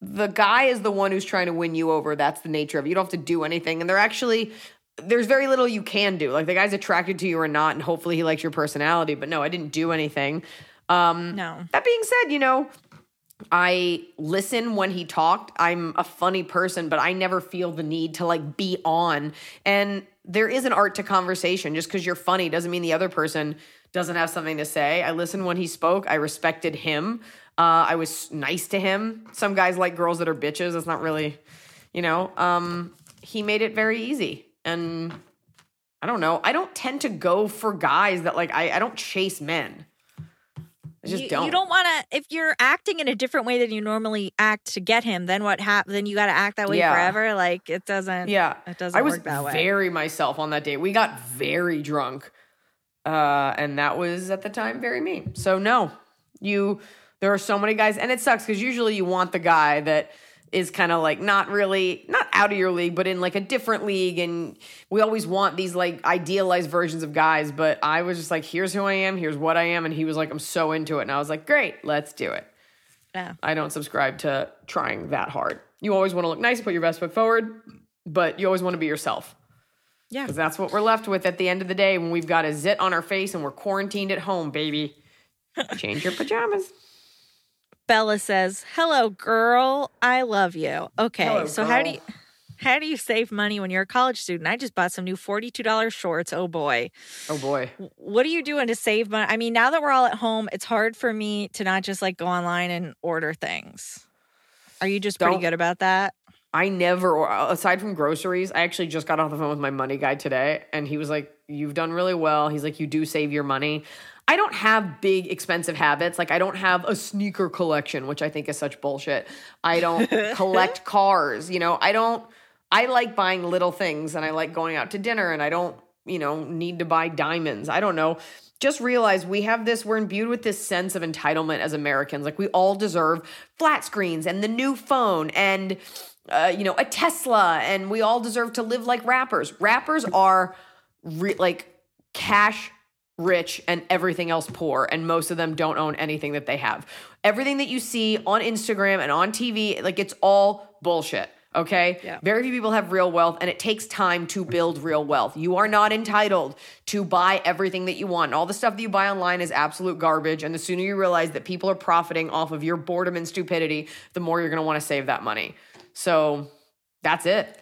the guy is the one who's trying to win you over. That's the nature of it. You don't have to do anything. And they're actually, there's very little you can do. Like the guy's attracted to you or not, and hopefully he likes your personality. But no, I didn't do anything. Um, No. That being said, you know, I listen when he talked. I'm a funny person, but I never feel the need to like be on. And there is an art to conversation. Just because you're funny doesn't mean the other person doesn't have something to say. I listened when he spoke. I respected him. Uh, I was nice to him. Some guys like girls that are bitches. That's not really, you know. Um, he made it very easy, and I don't know. I don't tend to go for guys that like. I I don't chase men. I just you, don't. You don't want to. If you're acting in a different way than you normally act to get him, then what hap- Then you got to act that way Yeah. forever. Like it doesn't. Yeah, it doesn't I was work that way. very myself on that date. We got very drunk, uh, and that was at the time very me. So no, you. There are so many guys, and it sucks because usually you want the guy that is kind of like not really not out of your league, but in like a different league, and we always want these like idealized versions of guys. But I was just like, here's who I am, here's what I am, and he was like, I'm so into it, and I was like, great, let's do it. Yeah. I don't subscribe to trying that hard. You always want to look nice, put your best foot forward, but you always want to be yourself. Yeah. Because that's what we're left with at the end of the day when we've got a zit on our face and we're quarantined at home, baby. Change your pajamas. Bella says, "Hello, girl. I love you." Okay, Hello, so how do you how do you save money when you're a college student? I just bought some new forty-two dollars shorts. Oh boy, Oh boy. what are you doing to save money? I mean, now that we're all at home, it's hard for me to not just like go online and order things. Are you just pretty Don't- good about that? I never, uh, aside from groceries, I actually just got off the phone with my money guy today, and he was like, "You've done really well." He's like, "You do save your money." I don't have big expensive habits. Like I don't have a sneaker collection, which I think is such bullshit. I don't collect cars. You know, I don't. I like buying little things, and I like going out to dinner, and I don't, you know, need to buy diamonds. I don't know. Just realize we have this, we're imbued with this sense of entitlement as Americans. Like we all deserve flat screens and the new phone and uh, you know, a Tesla, and we all deserve to live like rappers. Rappers are re- like cash rich and everything else poor, and most of them don't own anything that they have. Everything that you see on Instagram and on TV, like it's all bullshit. Okay. Yeah. Very few people have real wealth, and it takes time to build real wealth. You are not entitled to buy everything that you want. All the stuff that you buy online is absolute garbage. And the sooner you realize that people are profiting off of your boredom and stupidity, the more you're going to want to save that money. So that's it.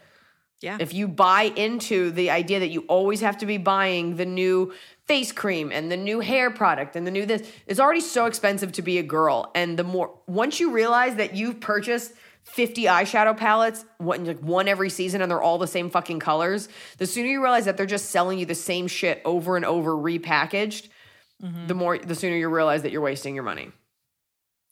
Yeah. If you buy into the idea that you always have to be buying the new face cream and the new hair product and the new this, it's already so expensive to be a girl. And the more, once you realize that you've purchased 50 eyeshadow palettes, one, like one every season, and they're all the same fucking colors, the sooner you realize that they're just selling you the same shit over and over repackaged, mm-hmm. the more, the sooner you realize that you're wasting your money.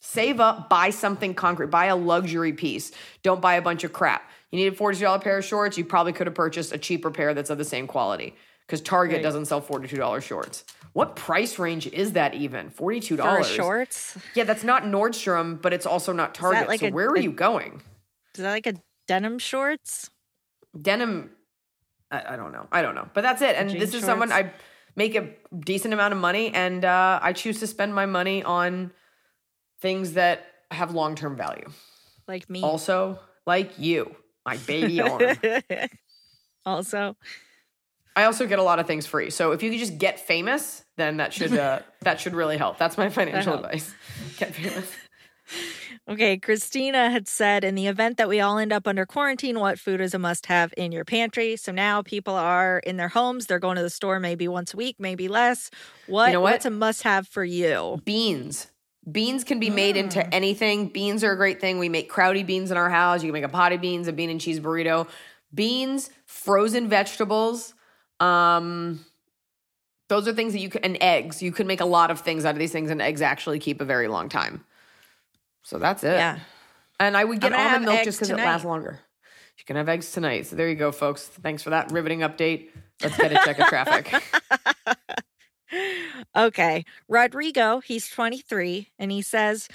Save up, buy something concrete, buy a luxury piece. Don't buy a bunch of crap. You need a $40 pair of shorts, you probably could have purchased a cheaper pair that's of the same quality because Target Right. doesn't sell $42 shorts. What price range is that even? $42. Shorts? Yeah, that's not Nordstrom, but it's also not Target. like so a- where are a- you going? Is that like a denim shorts? Denim, I, I don't know. I don't know. But that's it. And Jean this is someone? I make a decent amount of money and uh, I choose to spend my money on things that have long term value. Like me. Also, like you, my baby arm. also, I also get a lot of things free. So if you could just get famous, then that should uh, that should really help. That's my financial advice. Get famous. Okay, Christina had said in the event that we all end up under quarantine, what food is a must have in your pantry? So now people are in their homes, they're going to the store maybe once a week, maybe less. What, you know what? what's a must have for you? Beans. Beans can be made Mm. into anything. Beans are a great thing. We make crowdy beans in our house. You can make a pot of beans, a bean and cheese burrito. Beans, frozen vegetables. Um, those are things that you can, and eggs. You can make a lot of things out of these things, and eggs actually keep a very long time. So that's it. Yeah. And I would get almond milk just because it lasts longer. You can have eggs tonight. So there you go, folks. Thanks for that riveting update. Let's get a check of traffic. Okay. Rodrigo, he's 23, and he says,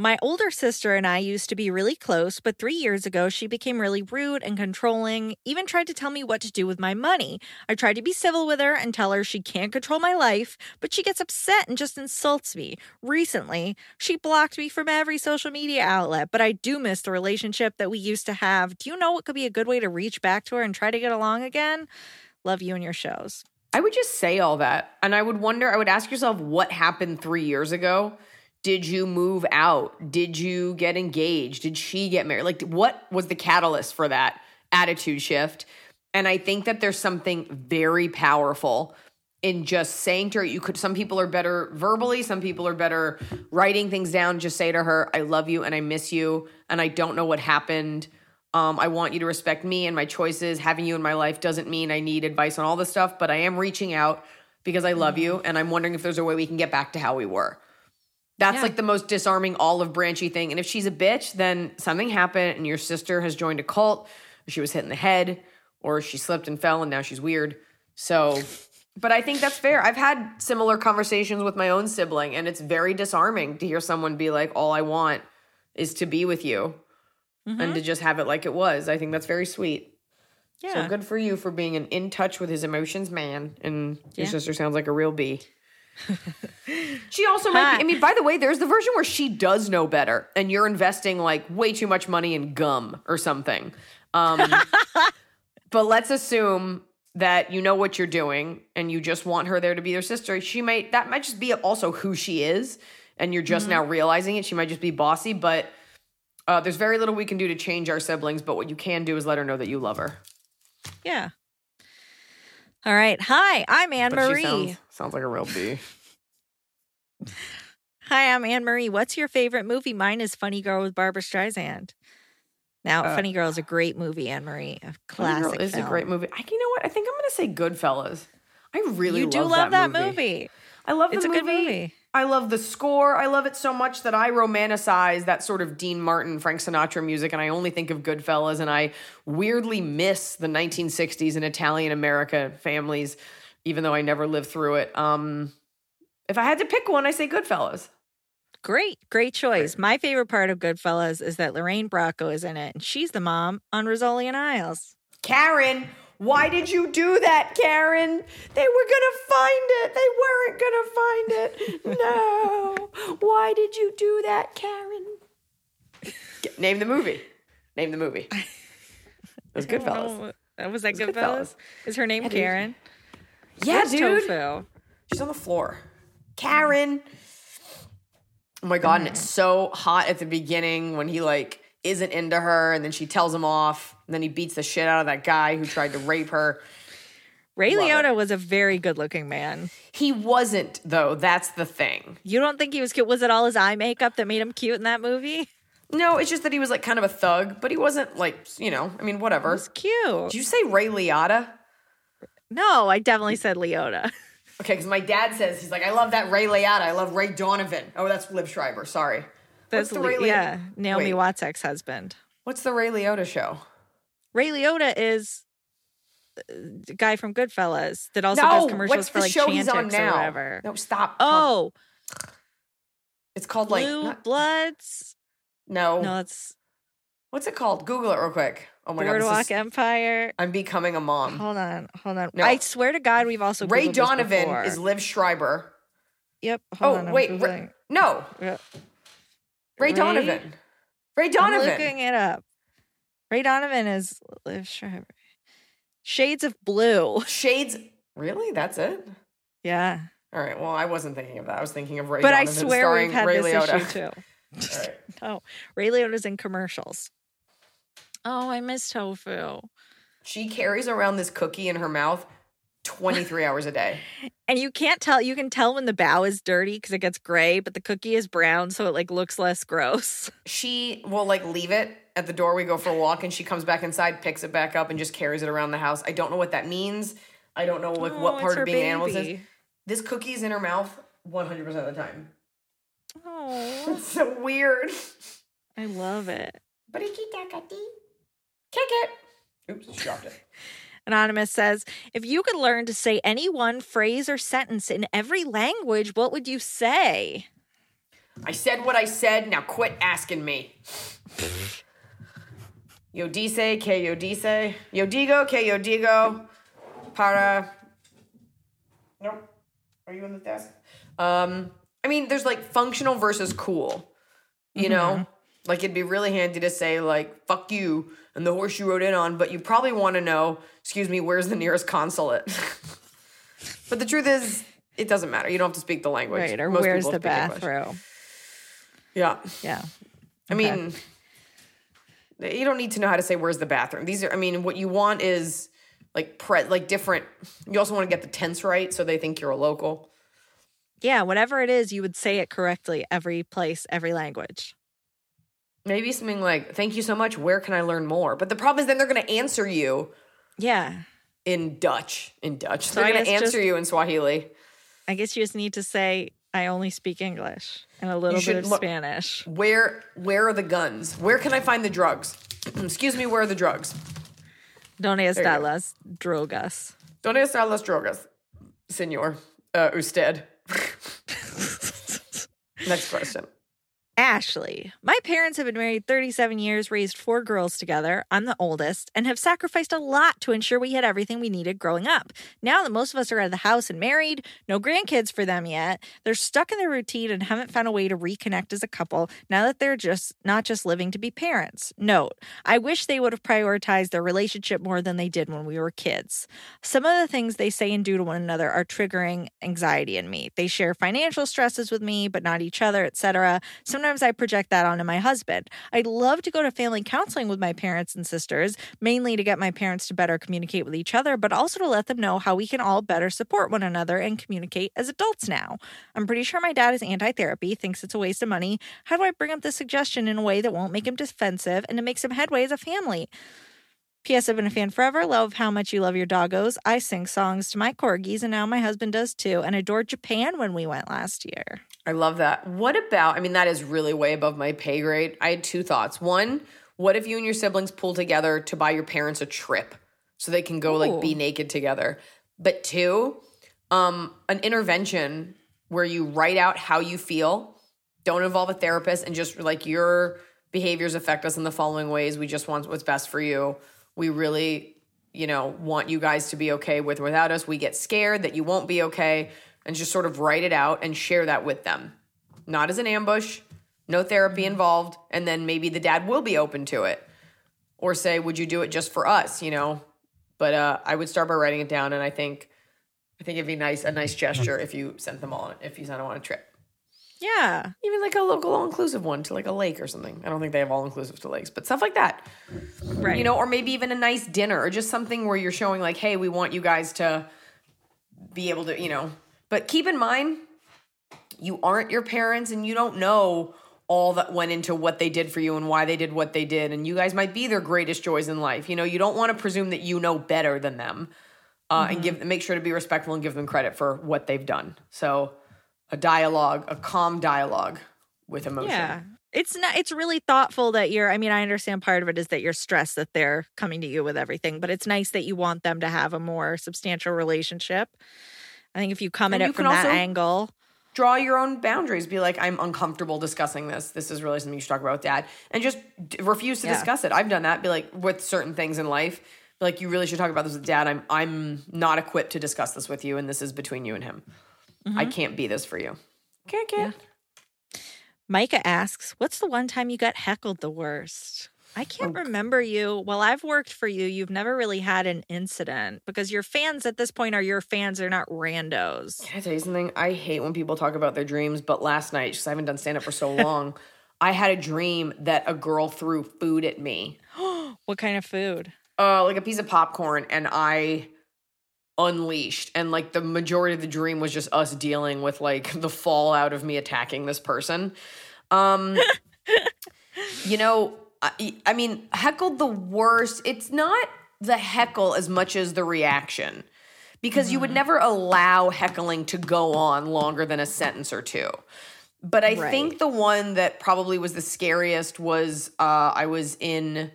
My older sister and I used to be really close, but three years ago, she became really rude and controlling, even tried to tell me what to do with my money. I tried to be civil with her and tell her she can't control my life, but she gets upset and just insults me. Recently, she blocked me from every social media outlet, but I do miss the relationship that we used to have. Do you know what could be a good way to reach back to her and try to get along again? Love you and your shows. I would just say all that. And I would wonder, I would ask yourself what happened three years ago. Did you move out? Did you get engaged? Did she get married? Like, what was the catalyst for that attitude shift? And I think that there's something very powerful in just saying to her, you could, some people are better verbally, some people are better writing things down. Just say to her, I love you and I miss you. And I don't know what happened. Um, I want you to respect me and my choices. Having you in my life doesn't mean I need advice on all this stuff, but I am reaching out because I love you. And I'm wondering if there's a way we can get back to how we were. That's Yeah. like the most disarming olive branchy thing. And if she's a bitch, then something happened and your sister has joined a cult, or she was hit in the head, or she slipped and fell and now she's weird. So, but I think that's fair. I've had similar conversations with my own sibling, and it's very disarming to hear someone be like, All I want is to be with you and mm-hmm. to just have it like it was. I think that's very sweet. Yeah. So good for you for being an in touch with his emotions man. And your Yeah. sister sounds like a real bee. she also might be, I mean, by the way, there's the version where she does know better and you're investing like way too much money in gum or something. Um, but let's assume that you know what you're doing and you just want her there to be your sister. She might, that might just be also who she is. And you're just now realizing it. She might just be bossy, but uh, there's very little we can do to change our siblings. But what you can do is let her know that you love her. Yeah. All right. Hi, I'm Anne But she Marie. Sounds, sounds like a real bee. Hi, I'm Anne Marie. What's your favorite movie? Mine is Funny Girl with Barbra Streisand. Now, Uh, Funny Girl is a great movie, Anne Marie. A Funny Girl classic. is a great movie. I, you know what? I think I'm going to say Goodfellas. I really You do love, love that, that movie. I love It's the a good movie. I love the score. I love it so much that I romanticize that sort of Dean Martin, Frank Sinatra music, and I only think of Goodfellas. And I weirdly miss the 1960s and Italian America families, even though I never lived through it. Um, if I had to pick one, I say Goodfellas. Great, great choice. My favorite part of Goodfellas is that Lorraine Bracco is in it, and she's the mom on and Isles. Karen, why did you do that, Karen? They were gonna find it. They weren't gonna find it. No. why did you do that, Karen? Name the movie. Name the movie. It was Goodfellas. Oh, was that Goodfellas? Goodfellas. Is her name. Karen? Yeah, Where's dude. Tofu? She's on the floor. Karen. Oh my god, and it's so hot at the beginning when he like isn't into her and then she tells him off and then he beats the shit out of that guy who tried to rape her. Ray Love it. Liotta was a very good-looking man. He wasn't though, that's the thing. You don't think he was cute? Was it all his eye makeup that made him cute in that movie? No, it's just that he was like kind of a thug, but he wasn't like, you know, I mean, whatever. It's cute. Did you say Ray Liotta? No, I definitely said Leota. Okay, because my dad says he's like, I love that Ray Liotta. I love Ray Donovan. Oh, that's Liev Schreiber. Sorry. That's the Ray Le- Liotta- yeah, Naomi Wait. Watts' ex-husband. What's the Ray Liotta show? Ray Liotta is uh, the guy from Goodfellas that also does commercials what's for the like show he's on Chantix now? or whatever. No, stop. Oh, it's called like Blue not- Bloods. no. No, it's What's it called? Google it real quick. Oh my Boardwalk this is, Empire. I'm becoming a mom. Hold on, hold on. No. I swear to God, we've also Ray Googled Donovan is Liev Schreiber. Yep. Hold oh on, wait. Ray, no. Ray, Ray? Donovan. Ray I'm Donovan. looking it up. Ray Donovan is Liev Schreiber. Shades of blue. Shades. Really? That's it? Yeah. All right. Well, I wasn't thinking of that. I was thinking of Ray But I Donovan swear starring we've had Ray this Liotta. issue too. All right. No, Ray Liotta's in commercials. Oh, I miss tofu. She carries around this cookie in her mouth 23 hours a day. And you can't tell, you can tell when the bow is dirty because it gets gray, but the cookie is brown, so it like looks less gross. She will like leave it at the door. We go for a walk and she comes back inside, picks it back up, and just carries it around the house. I don't know what that means. I don't know like Oh, what part of being an animal is. This cookie's in her mouth 100% of the time. Oh, It's so weird. I love it. Kick it. Oops, she dropped it. Anonymous says, if you could learn to say any one phrase or sentence in every language, what would you say? I said what I said. Now quit asking me. Yo dice, que yo dice. Yo digo, que yo digo. Para. Nope. Are you in the desk? Um, I mean, there's like functional versus cool. You know? Like it'd be really handy to say like "fuck you" and the horse you rode in on, but you probably want to know, excuse me, where's the nearest consulate? but the truth is, it doesn't matter. You don't have to speak the language. Right. Or Most where's the speak English. bathroom? Yeah. Yeah. I mean, you don't need to know how to say where's the bathroom. These are, I mean, what you want is like pre, like different. You also want to get the tense right so they think you're a local. Yeah. Whatever it is, you would say it correctly every place, every language. Maybe something like, "Thank you so much. Where can I learn more?" But the problem is, then they're going to answer you Yeah. in Dutch. In Dutch, So they're going to answer just- you in Swahili. I guess you just need to say, I only speak English and a little bit of look- Spanish. Where Where are the guns? Where can I find the drugs? Excuse me. Where are the drugs? Donde you está go. las drogas? Donde están las drogas, señor? Uh, usted. Next question. Ashley, my parents have been married 37 years, raised four girls together. I'm the oldest, and have sacrificed a lot to ensure we had everything we needed growing up. Now that most of us are out of the house and married, no grandkids for them yet, they're stuck in their routine and haven't found a way to reconnect as a couple now that they're just not just living to be parents. Note, I wish they would have prioritized their relationship more than they did when we were kids. Some of the things they say and do to one another are triggering anxiety in me. They share financial stresses with me, but not each other, etc. Sometimes I project that onto my husband. I'd love to go to family counseling with my parents and sisters, mainly to get my parents to better communicate with each other, but also to let them know how we can all better support one another and communicate as adults now. I'm pretty sure my dad is anti therapy, thinks it's a waste of money. How do I bring up this suggestion in a way that won't make him defensive and to make some headway as a family? P.S. I've been a fan forever. Love how much you love your doggos. I sing songs to my corgis, and now my husband does too, and adored Japan when we went last year. I love that. What about, I mean, that is really way above my pay grade. I had two thoughts. One, what if you and your siblings pull together to buy your parents a trip so they can go like be naked together? But two, um, an intervention where you write out how you feel, don't involve a therapist, and just like your behaviors affect us in the following ways. We just want what's best for you. We really, you know, want you guys to be okay with or without us. We get scared that you won't be okay and just sort of write it out and share that with them. Not as an ambush, no therapy involved, and then maybe the dad will be open to it. Or say, would you do it just for us, you know? But uh, I would start by writing it down and I think I think it'd be nice a nice gesture if you sent them all if you sent them on a trip. Yeah. Even like a local all inclusive one to like a lake or something. I don't think they have all inclusive to lakes, but stuff like that. Right. You know, or maybe even a nice dinner or just something where you're showing like, hey, we want you guys to be able to, you know. But keep in mind, you aren't your parents and you don't know all that went into what they did for you and why they did what they did. And you guys might be their greatest joys in life. You know, you don't want to presume that you know better than them. Uh, and give make sure to be respectful and give them credit for what they've done. So a dialogue, a calm dialogue with emotion. Yeah. It's not it's really thoughtful that you're I mean, I understand part of it is that you're stressed that they're coming to you with everything, but it's nice that you want them to have a more substantial relationship. I think if you come And at you it from that angle, draw your own boundaries. Be like, I'm uncomfortable discussing this. This is really something you should talk about with dad. And just d- refuse to Yeah. discuss it. I've done that. Be like, with certain things in life, be like, you really should talk about this with dad. I'm I'm not equipped to discuss this with you, and this is between you and him. I mm-hmm. can't be this for you. Can't, can't. Micah asks, "What's the one time you got heckled the worst?" I can't remember you. Well, I've worked for you. You've never really had an incident because your fans at this point are your fans. They're not randos. Can I tell you something? I hate when people talk about their dreams, but last night, because I haven't done stand up for so long, I had a dream that a girl threw food at me. What kind of food? uh, like a piece of popcorn and I unleashed. And like the majority of the dream was just us dealing with like the fallout of me attacking this person. Um, you know, I, I mean, heckled the worst. It's not the heckle as much as the reaction because you would never allow heckling to go on longer than a sentence or two. But I think the one that probably was the scariest was uh, I was in.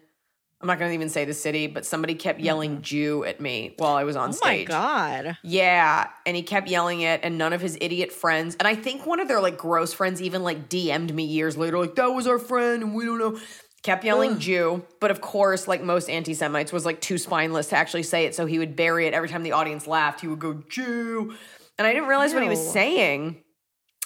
I'm not going to even say the city, but somebody kept yelling Jew at me while I was on stage. Oh my god. Yeah, and he kept yelling it, and none of his idiot friends, and I think one of their like gross friends even like DM'd me years later, like that was our friend, and we don't know. Kept yelling Jew, but of course, like most anti-Semites, was like too spineless to actually say it, so he would bury it every time the audience laughed. He would go Jew, and I didn't realize what he was saying.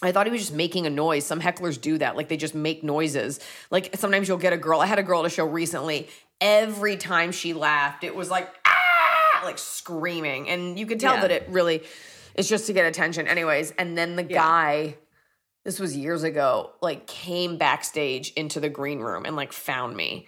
I thought he was just making a noise. Some hecklers do that. Like they just make noises. Like sometimes you'll get a girl. I had a girl at a show recently. Every time she laughed, it was like, ah, like screaming. And you could tell Yeah. that it really is just to get attention. Anyways, and then the guy, this was years ago, like came backstage into the green room and like found me.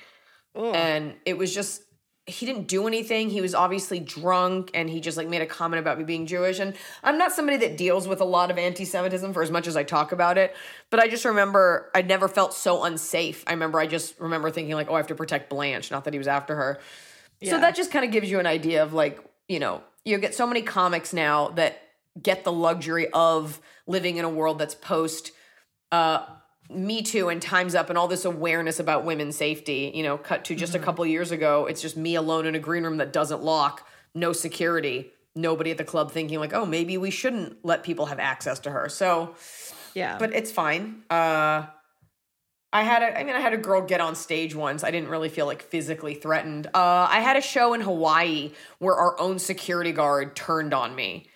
And it was just, he didn't do anything. He was obviously drunk and he just like made a comment about me being Jewish. And I'm not somebody that deals with a lot of anti Semitism for as much as I talk about it. But I just remember I never felt so unsafe. I remember I just remember thinking, like, oh, I have to protect Blanche, not that he was after her. So that just kind of gives you an idea of like, you know, you get so many comics now that get the luxury of living in a world that's post uh me Too and Time's Up and all this awareness about women's safety, you know, cut to just a couple years ago, it's just me alone in a green room that doesn't lock, no security, nobody at the club thinking like, oh, maybe we shouldn't let people have access to her. So, Yeah. but it's fine. Uh, I had a, I mean, I had a girl get on stage once. I didn't really feel like physically threatened. Uh, I had a show in Hawaii where our own security guard turned on me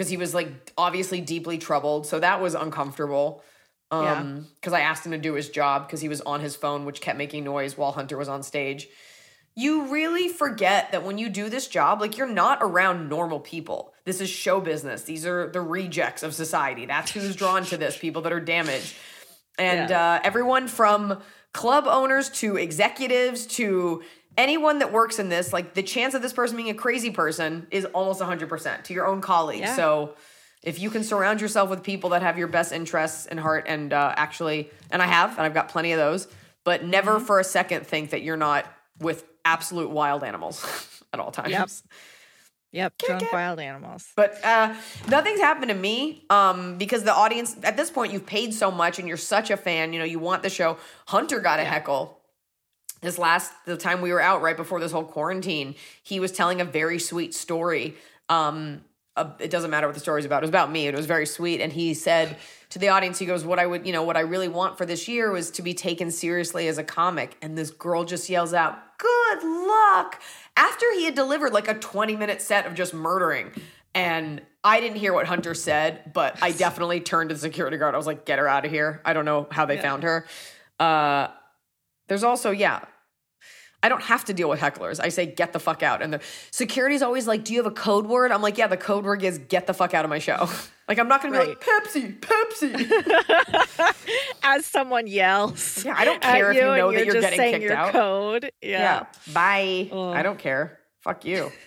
because he was like obviously deeply troubled. So that was uncomfortable. Um, because I asked him to do his job because he was on his phone, which kept making noise while Hunter was on stage. You really forget that when you do this job, like you're not around normal people. This is show business. These are the rejects of society. That's who's drawn to this, people that are damaged. And uh, everyone from club owners to executives to anyone that works in this, like the chance of this person being a crazy person is almost 100% to your own colleagues. Yeah. So if you can surround yourself with people that have your best interests in heart and uh, actually, and I have, and I've got plenty of those, but never Mm-hmm. for a second think that you're not with absolute wild animals at all times. Yep. Yep. Drunk wild animals. But uh, nothing's happened to me um, because the audience at this point you've paid so much and you're such a fan. You know you want the show. Hunter got a heckle this last the time we were out right before this whole quarantine. He was telling a very sweet story. Um, uh, it doesn't matter what the story's about. It was about me. and It was very sweet. And he said to the audience, he goes, "What I would, you know, what I really want for this year was to be taken seriously as a comic." And this girl just yells out, "Good luck!" After he had delivered like a 20 minute set of just murdering. And I didn't hear what Hunter said, but I definitely turned to the security guard. I was like, "Get her out of here." I don't know how they found her. Uh, there's also, yeah, I don't have to deal with hecklers. I say, get the fuck out. And the security's always like, do you have a code word? I'm like, yeah, the code word is get the fuck out of my show. like, I'm not gonna be like, Pepsi, Pepsi. As someone yells. Yeah, I don't care if you and know that you're getting kicked your out. code. Yeah. yeah, bye. I don't care. Fuck you.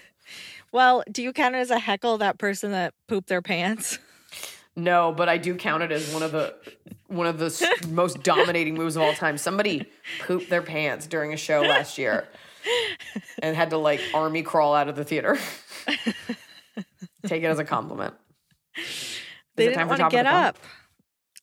Well, do you count it as a heckle that person that pooped their pants? No, but I do count it as one of the one of the most dominating moves of all time. Somebody pooped their pants during a show last year and had to like army crawl out of the theater. Take it as a compliment. They didn't time for want to get the up.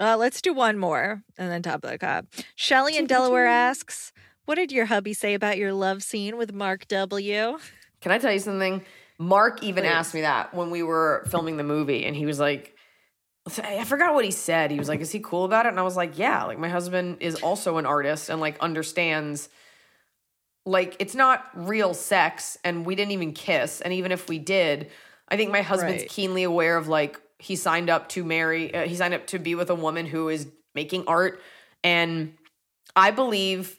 Uh, let's do one more and then top of the cup. Shelly in Delaware asks, "What did your hubby say about your love scene with Mark W?" Can I tell you something? Mark even Please. asked me that when we were filming the movie, and he was like, I forgot what he said. He was like, Is he cool about it? And I was like, Yeah, like my husband is also an artist and like understands, like, it's not real sex, and we didn't even kiss. And even if we did, I think my husband's Right. keenly aware of like, he signed up to marry, uh, he signed up to be with a woman who is making art. And I believe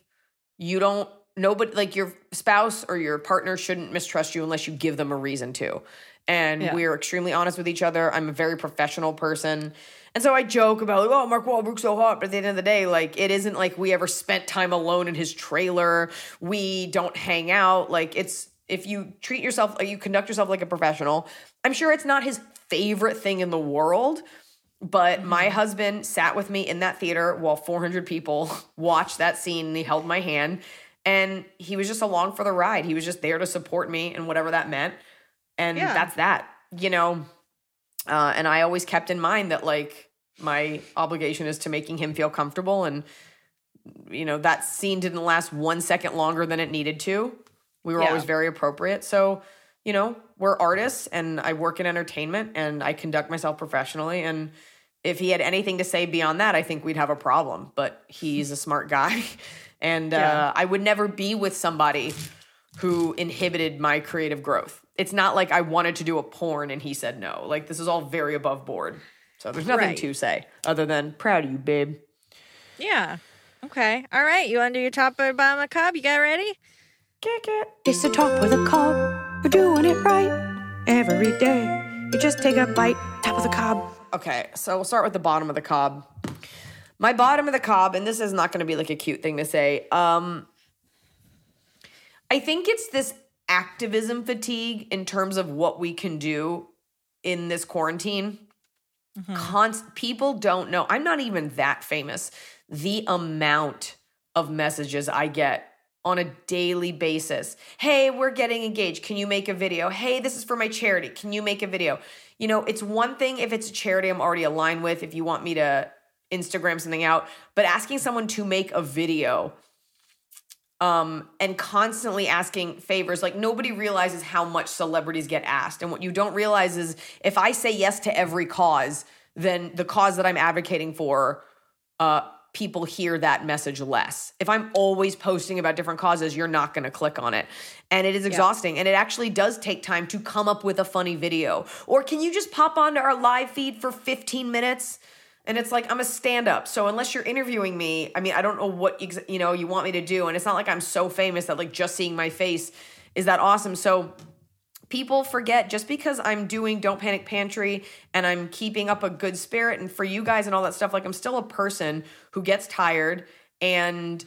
you don't nobody like your spouse or your partner shouldn't mistrust you unless you give them a reason to. And Yeah. we're extremely honest with each other. I'm a very professional person. And so I joke about, like, oh, Mark Wahlberg's so hot. But at the end of the day, like, it isn't like we ever spent time alone in his trailer. We don't hang out. Like, it's, if you treat yourself, you conduct yourself like a professional, I'm sure it's not his favorite thing in the world. But mm-hmm. my husband sat with me in that theater while 400 people watched that scene and he held my hand. And he was just along for the ride. He was just there to support me and whatever that meant. And Yeah. that's that, you know. Uh, and I always kept in mind that like my obligation is to making him feel comfortable. And, you know, that scene didn't last one second longer than it needed to. We were Yeah. always very appropriate. So, you know, we're artists and I work in entertainment and I conduct myself professionally. And if he had anything to say beyond that, I think we'd have a problem. But he's a smart guy. And uh, I would never be with somebody who inhibited my creative growth. It's not like I wanted to do a porn and he said no. Like, this is all very above board. So there's nothing Right. to say other than proud of you, babe. Yeah. Okay. All right. You undo your top or bottom of the cob? You got ready? Kick it. It's the top with a cob. We're doing it right every day. You just take a bite, top of the cob. Okay, so we'll start with the bottom of the cob. My bottom of the cob, and this is not going to be like a cute thing to say. Um, I think it's this activism fatigue in terms of what we can do in this quarantine. Mm-hmm. Const- people don't know. I'm not even that famous. The amount of messages I get on a daily basis. Hey, we're getting engaged. Can you make a video? Hey, this is for my charity. Can you make a video? You know, it's one thing if it's a charity I'm already aligned with, if you want me to Instagram something out, but asking someone to make a video um, and constantly asking favors. Like nobody realizes how much celebrities get asked. And what you don't realize is if I say yes to every cause, then the cause that I'm advocating for, uh, people hear that message less. If I'm always posting about different causes, you're not going to click on it. And it is exhausting. And it actually does take time to come up with a funny video. Or can you just pop onto our live feed for 15 minutes? And it's like I'm a stand-up, so unless you're interviewing me, I mean, I don't know what ex- you know you want me to do, and it's not like I'm so famous that like just seeing my face is that awesome. So people forget just because I'm doing Don't Panic Pantry and I'm keeping up a good spirit, and for you guys and all that stuff, like I'm still a person who gets tired, and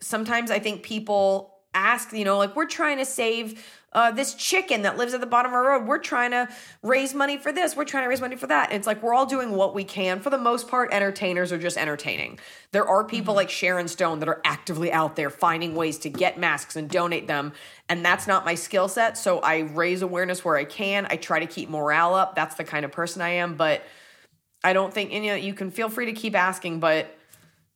sometimes I think people ask, you know, like we're trying to save uh, this chicken that lives at the bottom of our road. We're trying to raise money for this. We're trying to raise money for that. It's like we're all doing what we can. For the most part, entertainers are just entertaining. There are people like Sharon Stone that are actively out there finding ways to get masks and donate them. And that's not my skill set. So I raise awareness where I can. I try to keep morale up. That's the kind of person I am. But I don't think, and, you know, you can feel free to keep asking, but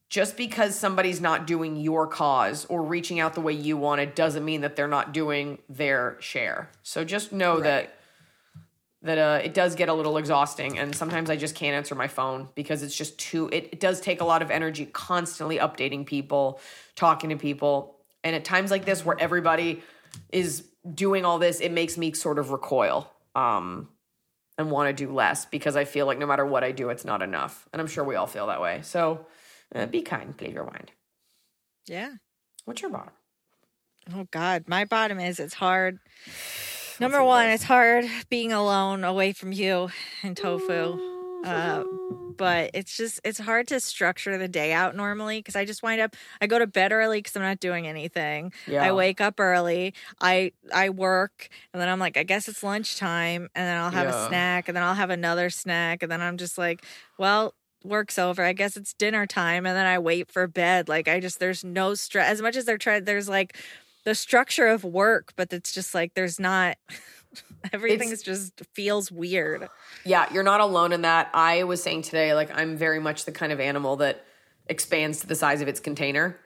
just because somebody's not doing your cause or reaching out the way you want it doesn't mean that they're not doing their share. So just know that that uh, it does get a little exhausting and sometimes I just can't answer my phone because it's just too it, it does take a lot of energy constantly updating people, talking to people. And at times like this where everybody is doing all this, it makes me sort of recoil. Um and want to do less because I feel like no matter what I do, it's not enough. And I'm sure we all feel that way. So uh, be kind, please rewind. Yeah. What's your bottom? Oh God, my bottom is it's hard. Number one, it's hard being alone away from you and tofu. Uh, but it's just it's hard to structure the day out normally because I just wind up I go to bed early because I'm not doing anything. Yeah. I wake up early. I I work and then I'm like I guess it's lunchtime and then I'll have Yeah. a snack and then I'll have another snack and then I'm just like well work's over. I guess it's dinner time and then I wait for bed. Like I just there's no stress as much as they're trying there's like the structure of work but it's just like there's not everything's just feels weird. Yeah, you're not alone in that. I was saying today, like, I'm very much the kind of animal that expands to the size of its container.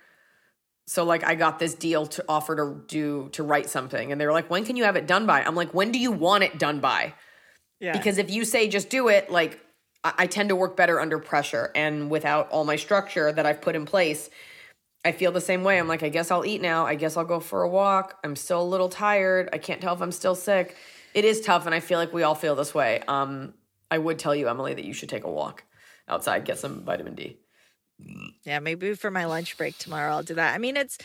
So, like, I got this deal to offer to do to write something, and they were like, "When can you have it done by?" I'm like, "When do you want it done by?" Yeah. Because if you say just do it, like, I, tend to work better under pressure, and without all my structure that I've put in place, I feel the same way. I'm like, I guess I'll eat now. I guess I'll go for a walk. I'm still a little tired. I can't tell if I'm still sick. It is tough, and I feel like we all feel this way. Um, I would tell you, Emily, that you should take a walk outside, get some vitamin D. Yeah, maybe for my lunch break tomorrow I'll do that. I mean, it's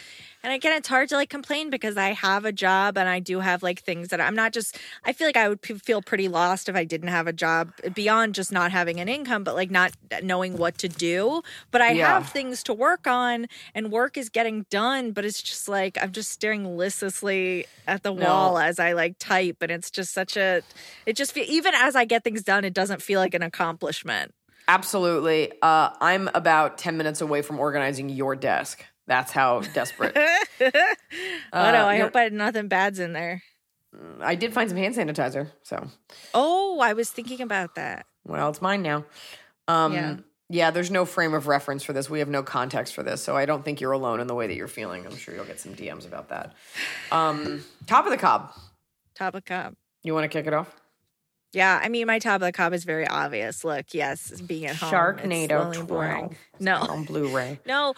and again, it's hard to like complain because I have a job and I do have like things that I'm not just. I feel like I would feel pretty lost if I didn't have a job beyond just not having an income, but like not knowing what to do. But I Yeah. have things to work on, and work is getting done. But it's just like I'm just staring listlessly at the No. wall as I like type, and it's just such a. It just feel, even as I get things done, it doesn't feel like an accomplishment. Absolutely. Uh, I'm about 10 minutes away from organizing your desk. That's how desperate. oh no, I hope I had nothing bad's in there. I did find some hand sanitizer. So, Oh, I was thinking about that. well, it's mine now. Um, Yeah. yeah. there's no frame of reference for this. We have no context for this. So I don't think you're alone in the way that you're feeling. I'm sure you'll get some DMs about that. Um, top of the cob. Top of the cob. You want to kick it off? Yeah, I mean, my top of the cob is very obvious. Look, yes, being at home. it's Sharknado 12. boring. No, On Blu ray. no.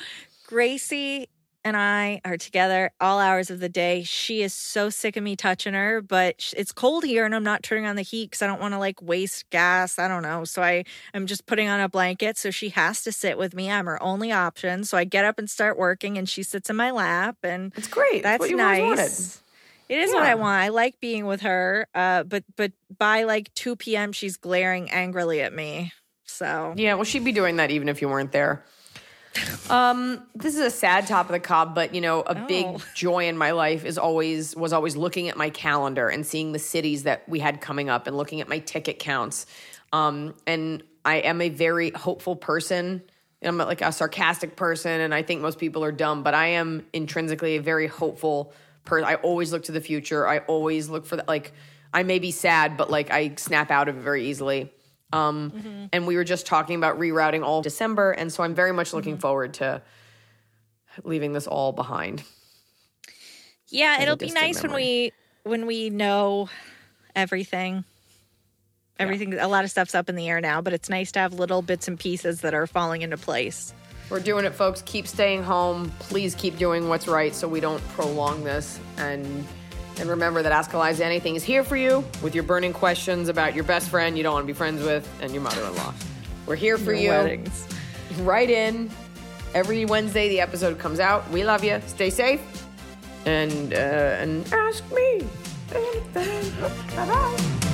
Gracie and I are together all hours of the day. She is so sick of me touching her, but it's cold here and I'm not turning on the heat because I don't want to like waste gas. I don't know. So I am just putting on a blanket. So she has to sit with me. I'm her only option. So I get up and start working and she sits in my lap and It's great. that's what you always wanted. nice. It is what I want. I like being with her. Uh, but but by like 2 p.m., she's glaring angrily at me. So Yeah, well, she'd be doing that even if you weren't there. Um, this is a sad top of the cob, but you know, a big Oh. joy in my life is always was always looking at my calendar and seeing the cities that we had coming up and looking at my ticket counts. Um, and I am a very hopeful person. I'm like a sarcastic person, and I think most people are dumb, but I am intrinsically a very hopeful person. I always look to the future. I always look for that. Like, I may be sad, but like I snap out of it very easily. Um, And we were just talking about rerouting all December, and so I'm very much looking forward to leaving this all behind. yeah, it'll be nice when we when we know everything. Everything, a lot of stuff's up in the air now, but it's nice to have little bits and pieces that are falling into place. We're doing it, folks. Keep staying home. Please keep doing what's right so we don't prolong this. And and remember that Ask Eliza Anything is here for you with your burning questions about your best friend you don't want to be friends with and your mother-in-law. We're here for you. Weddings. Write in. Every Wednesday the episode comes out. We love you. Stay safe. And uh, and ask me anything. Bye-bye.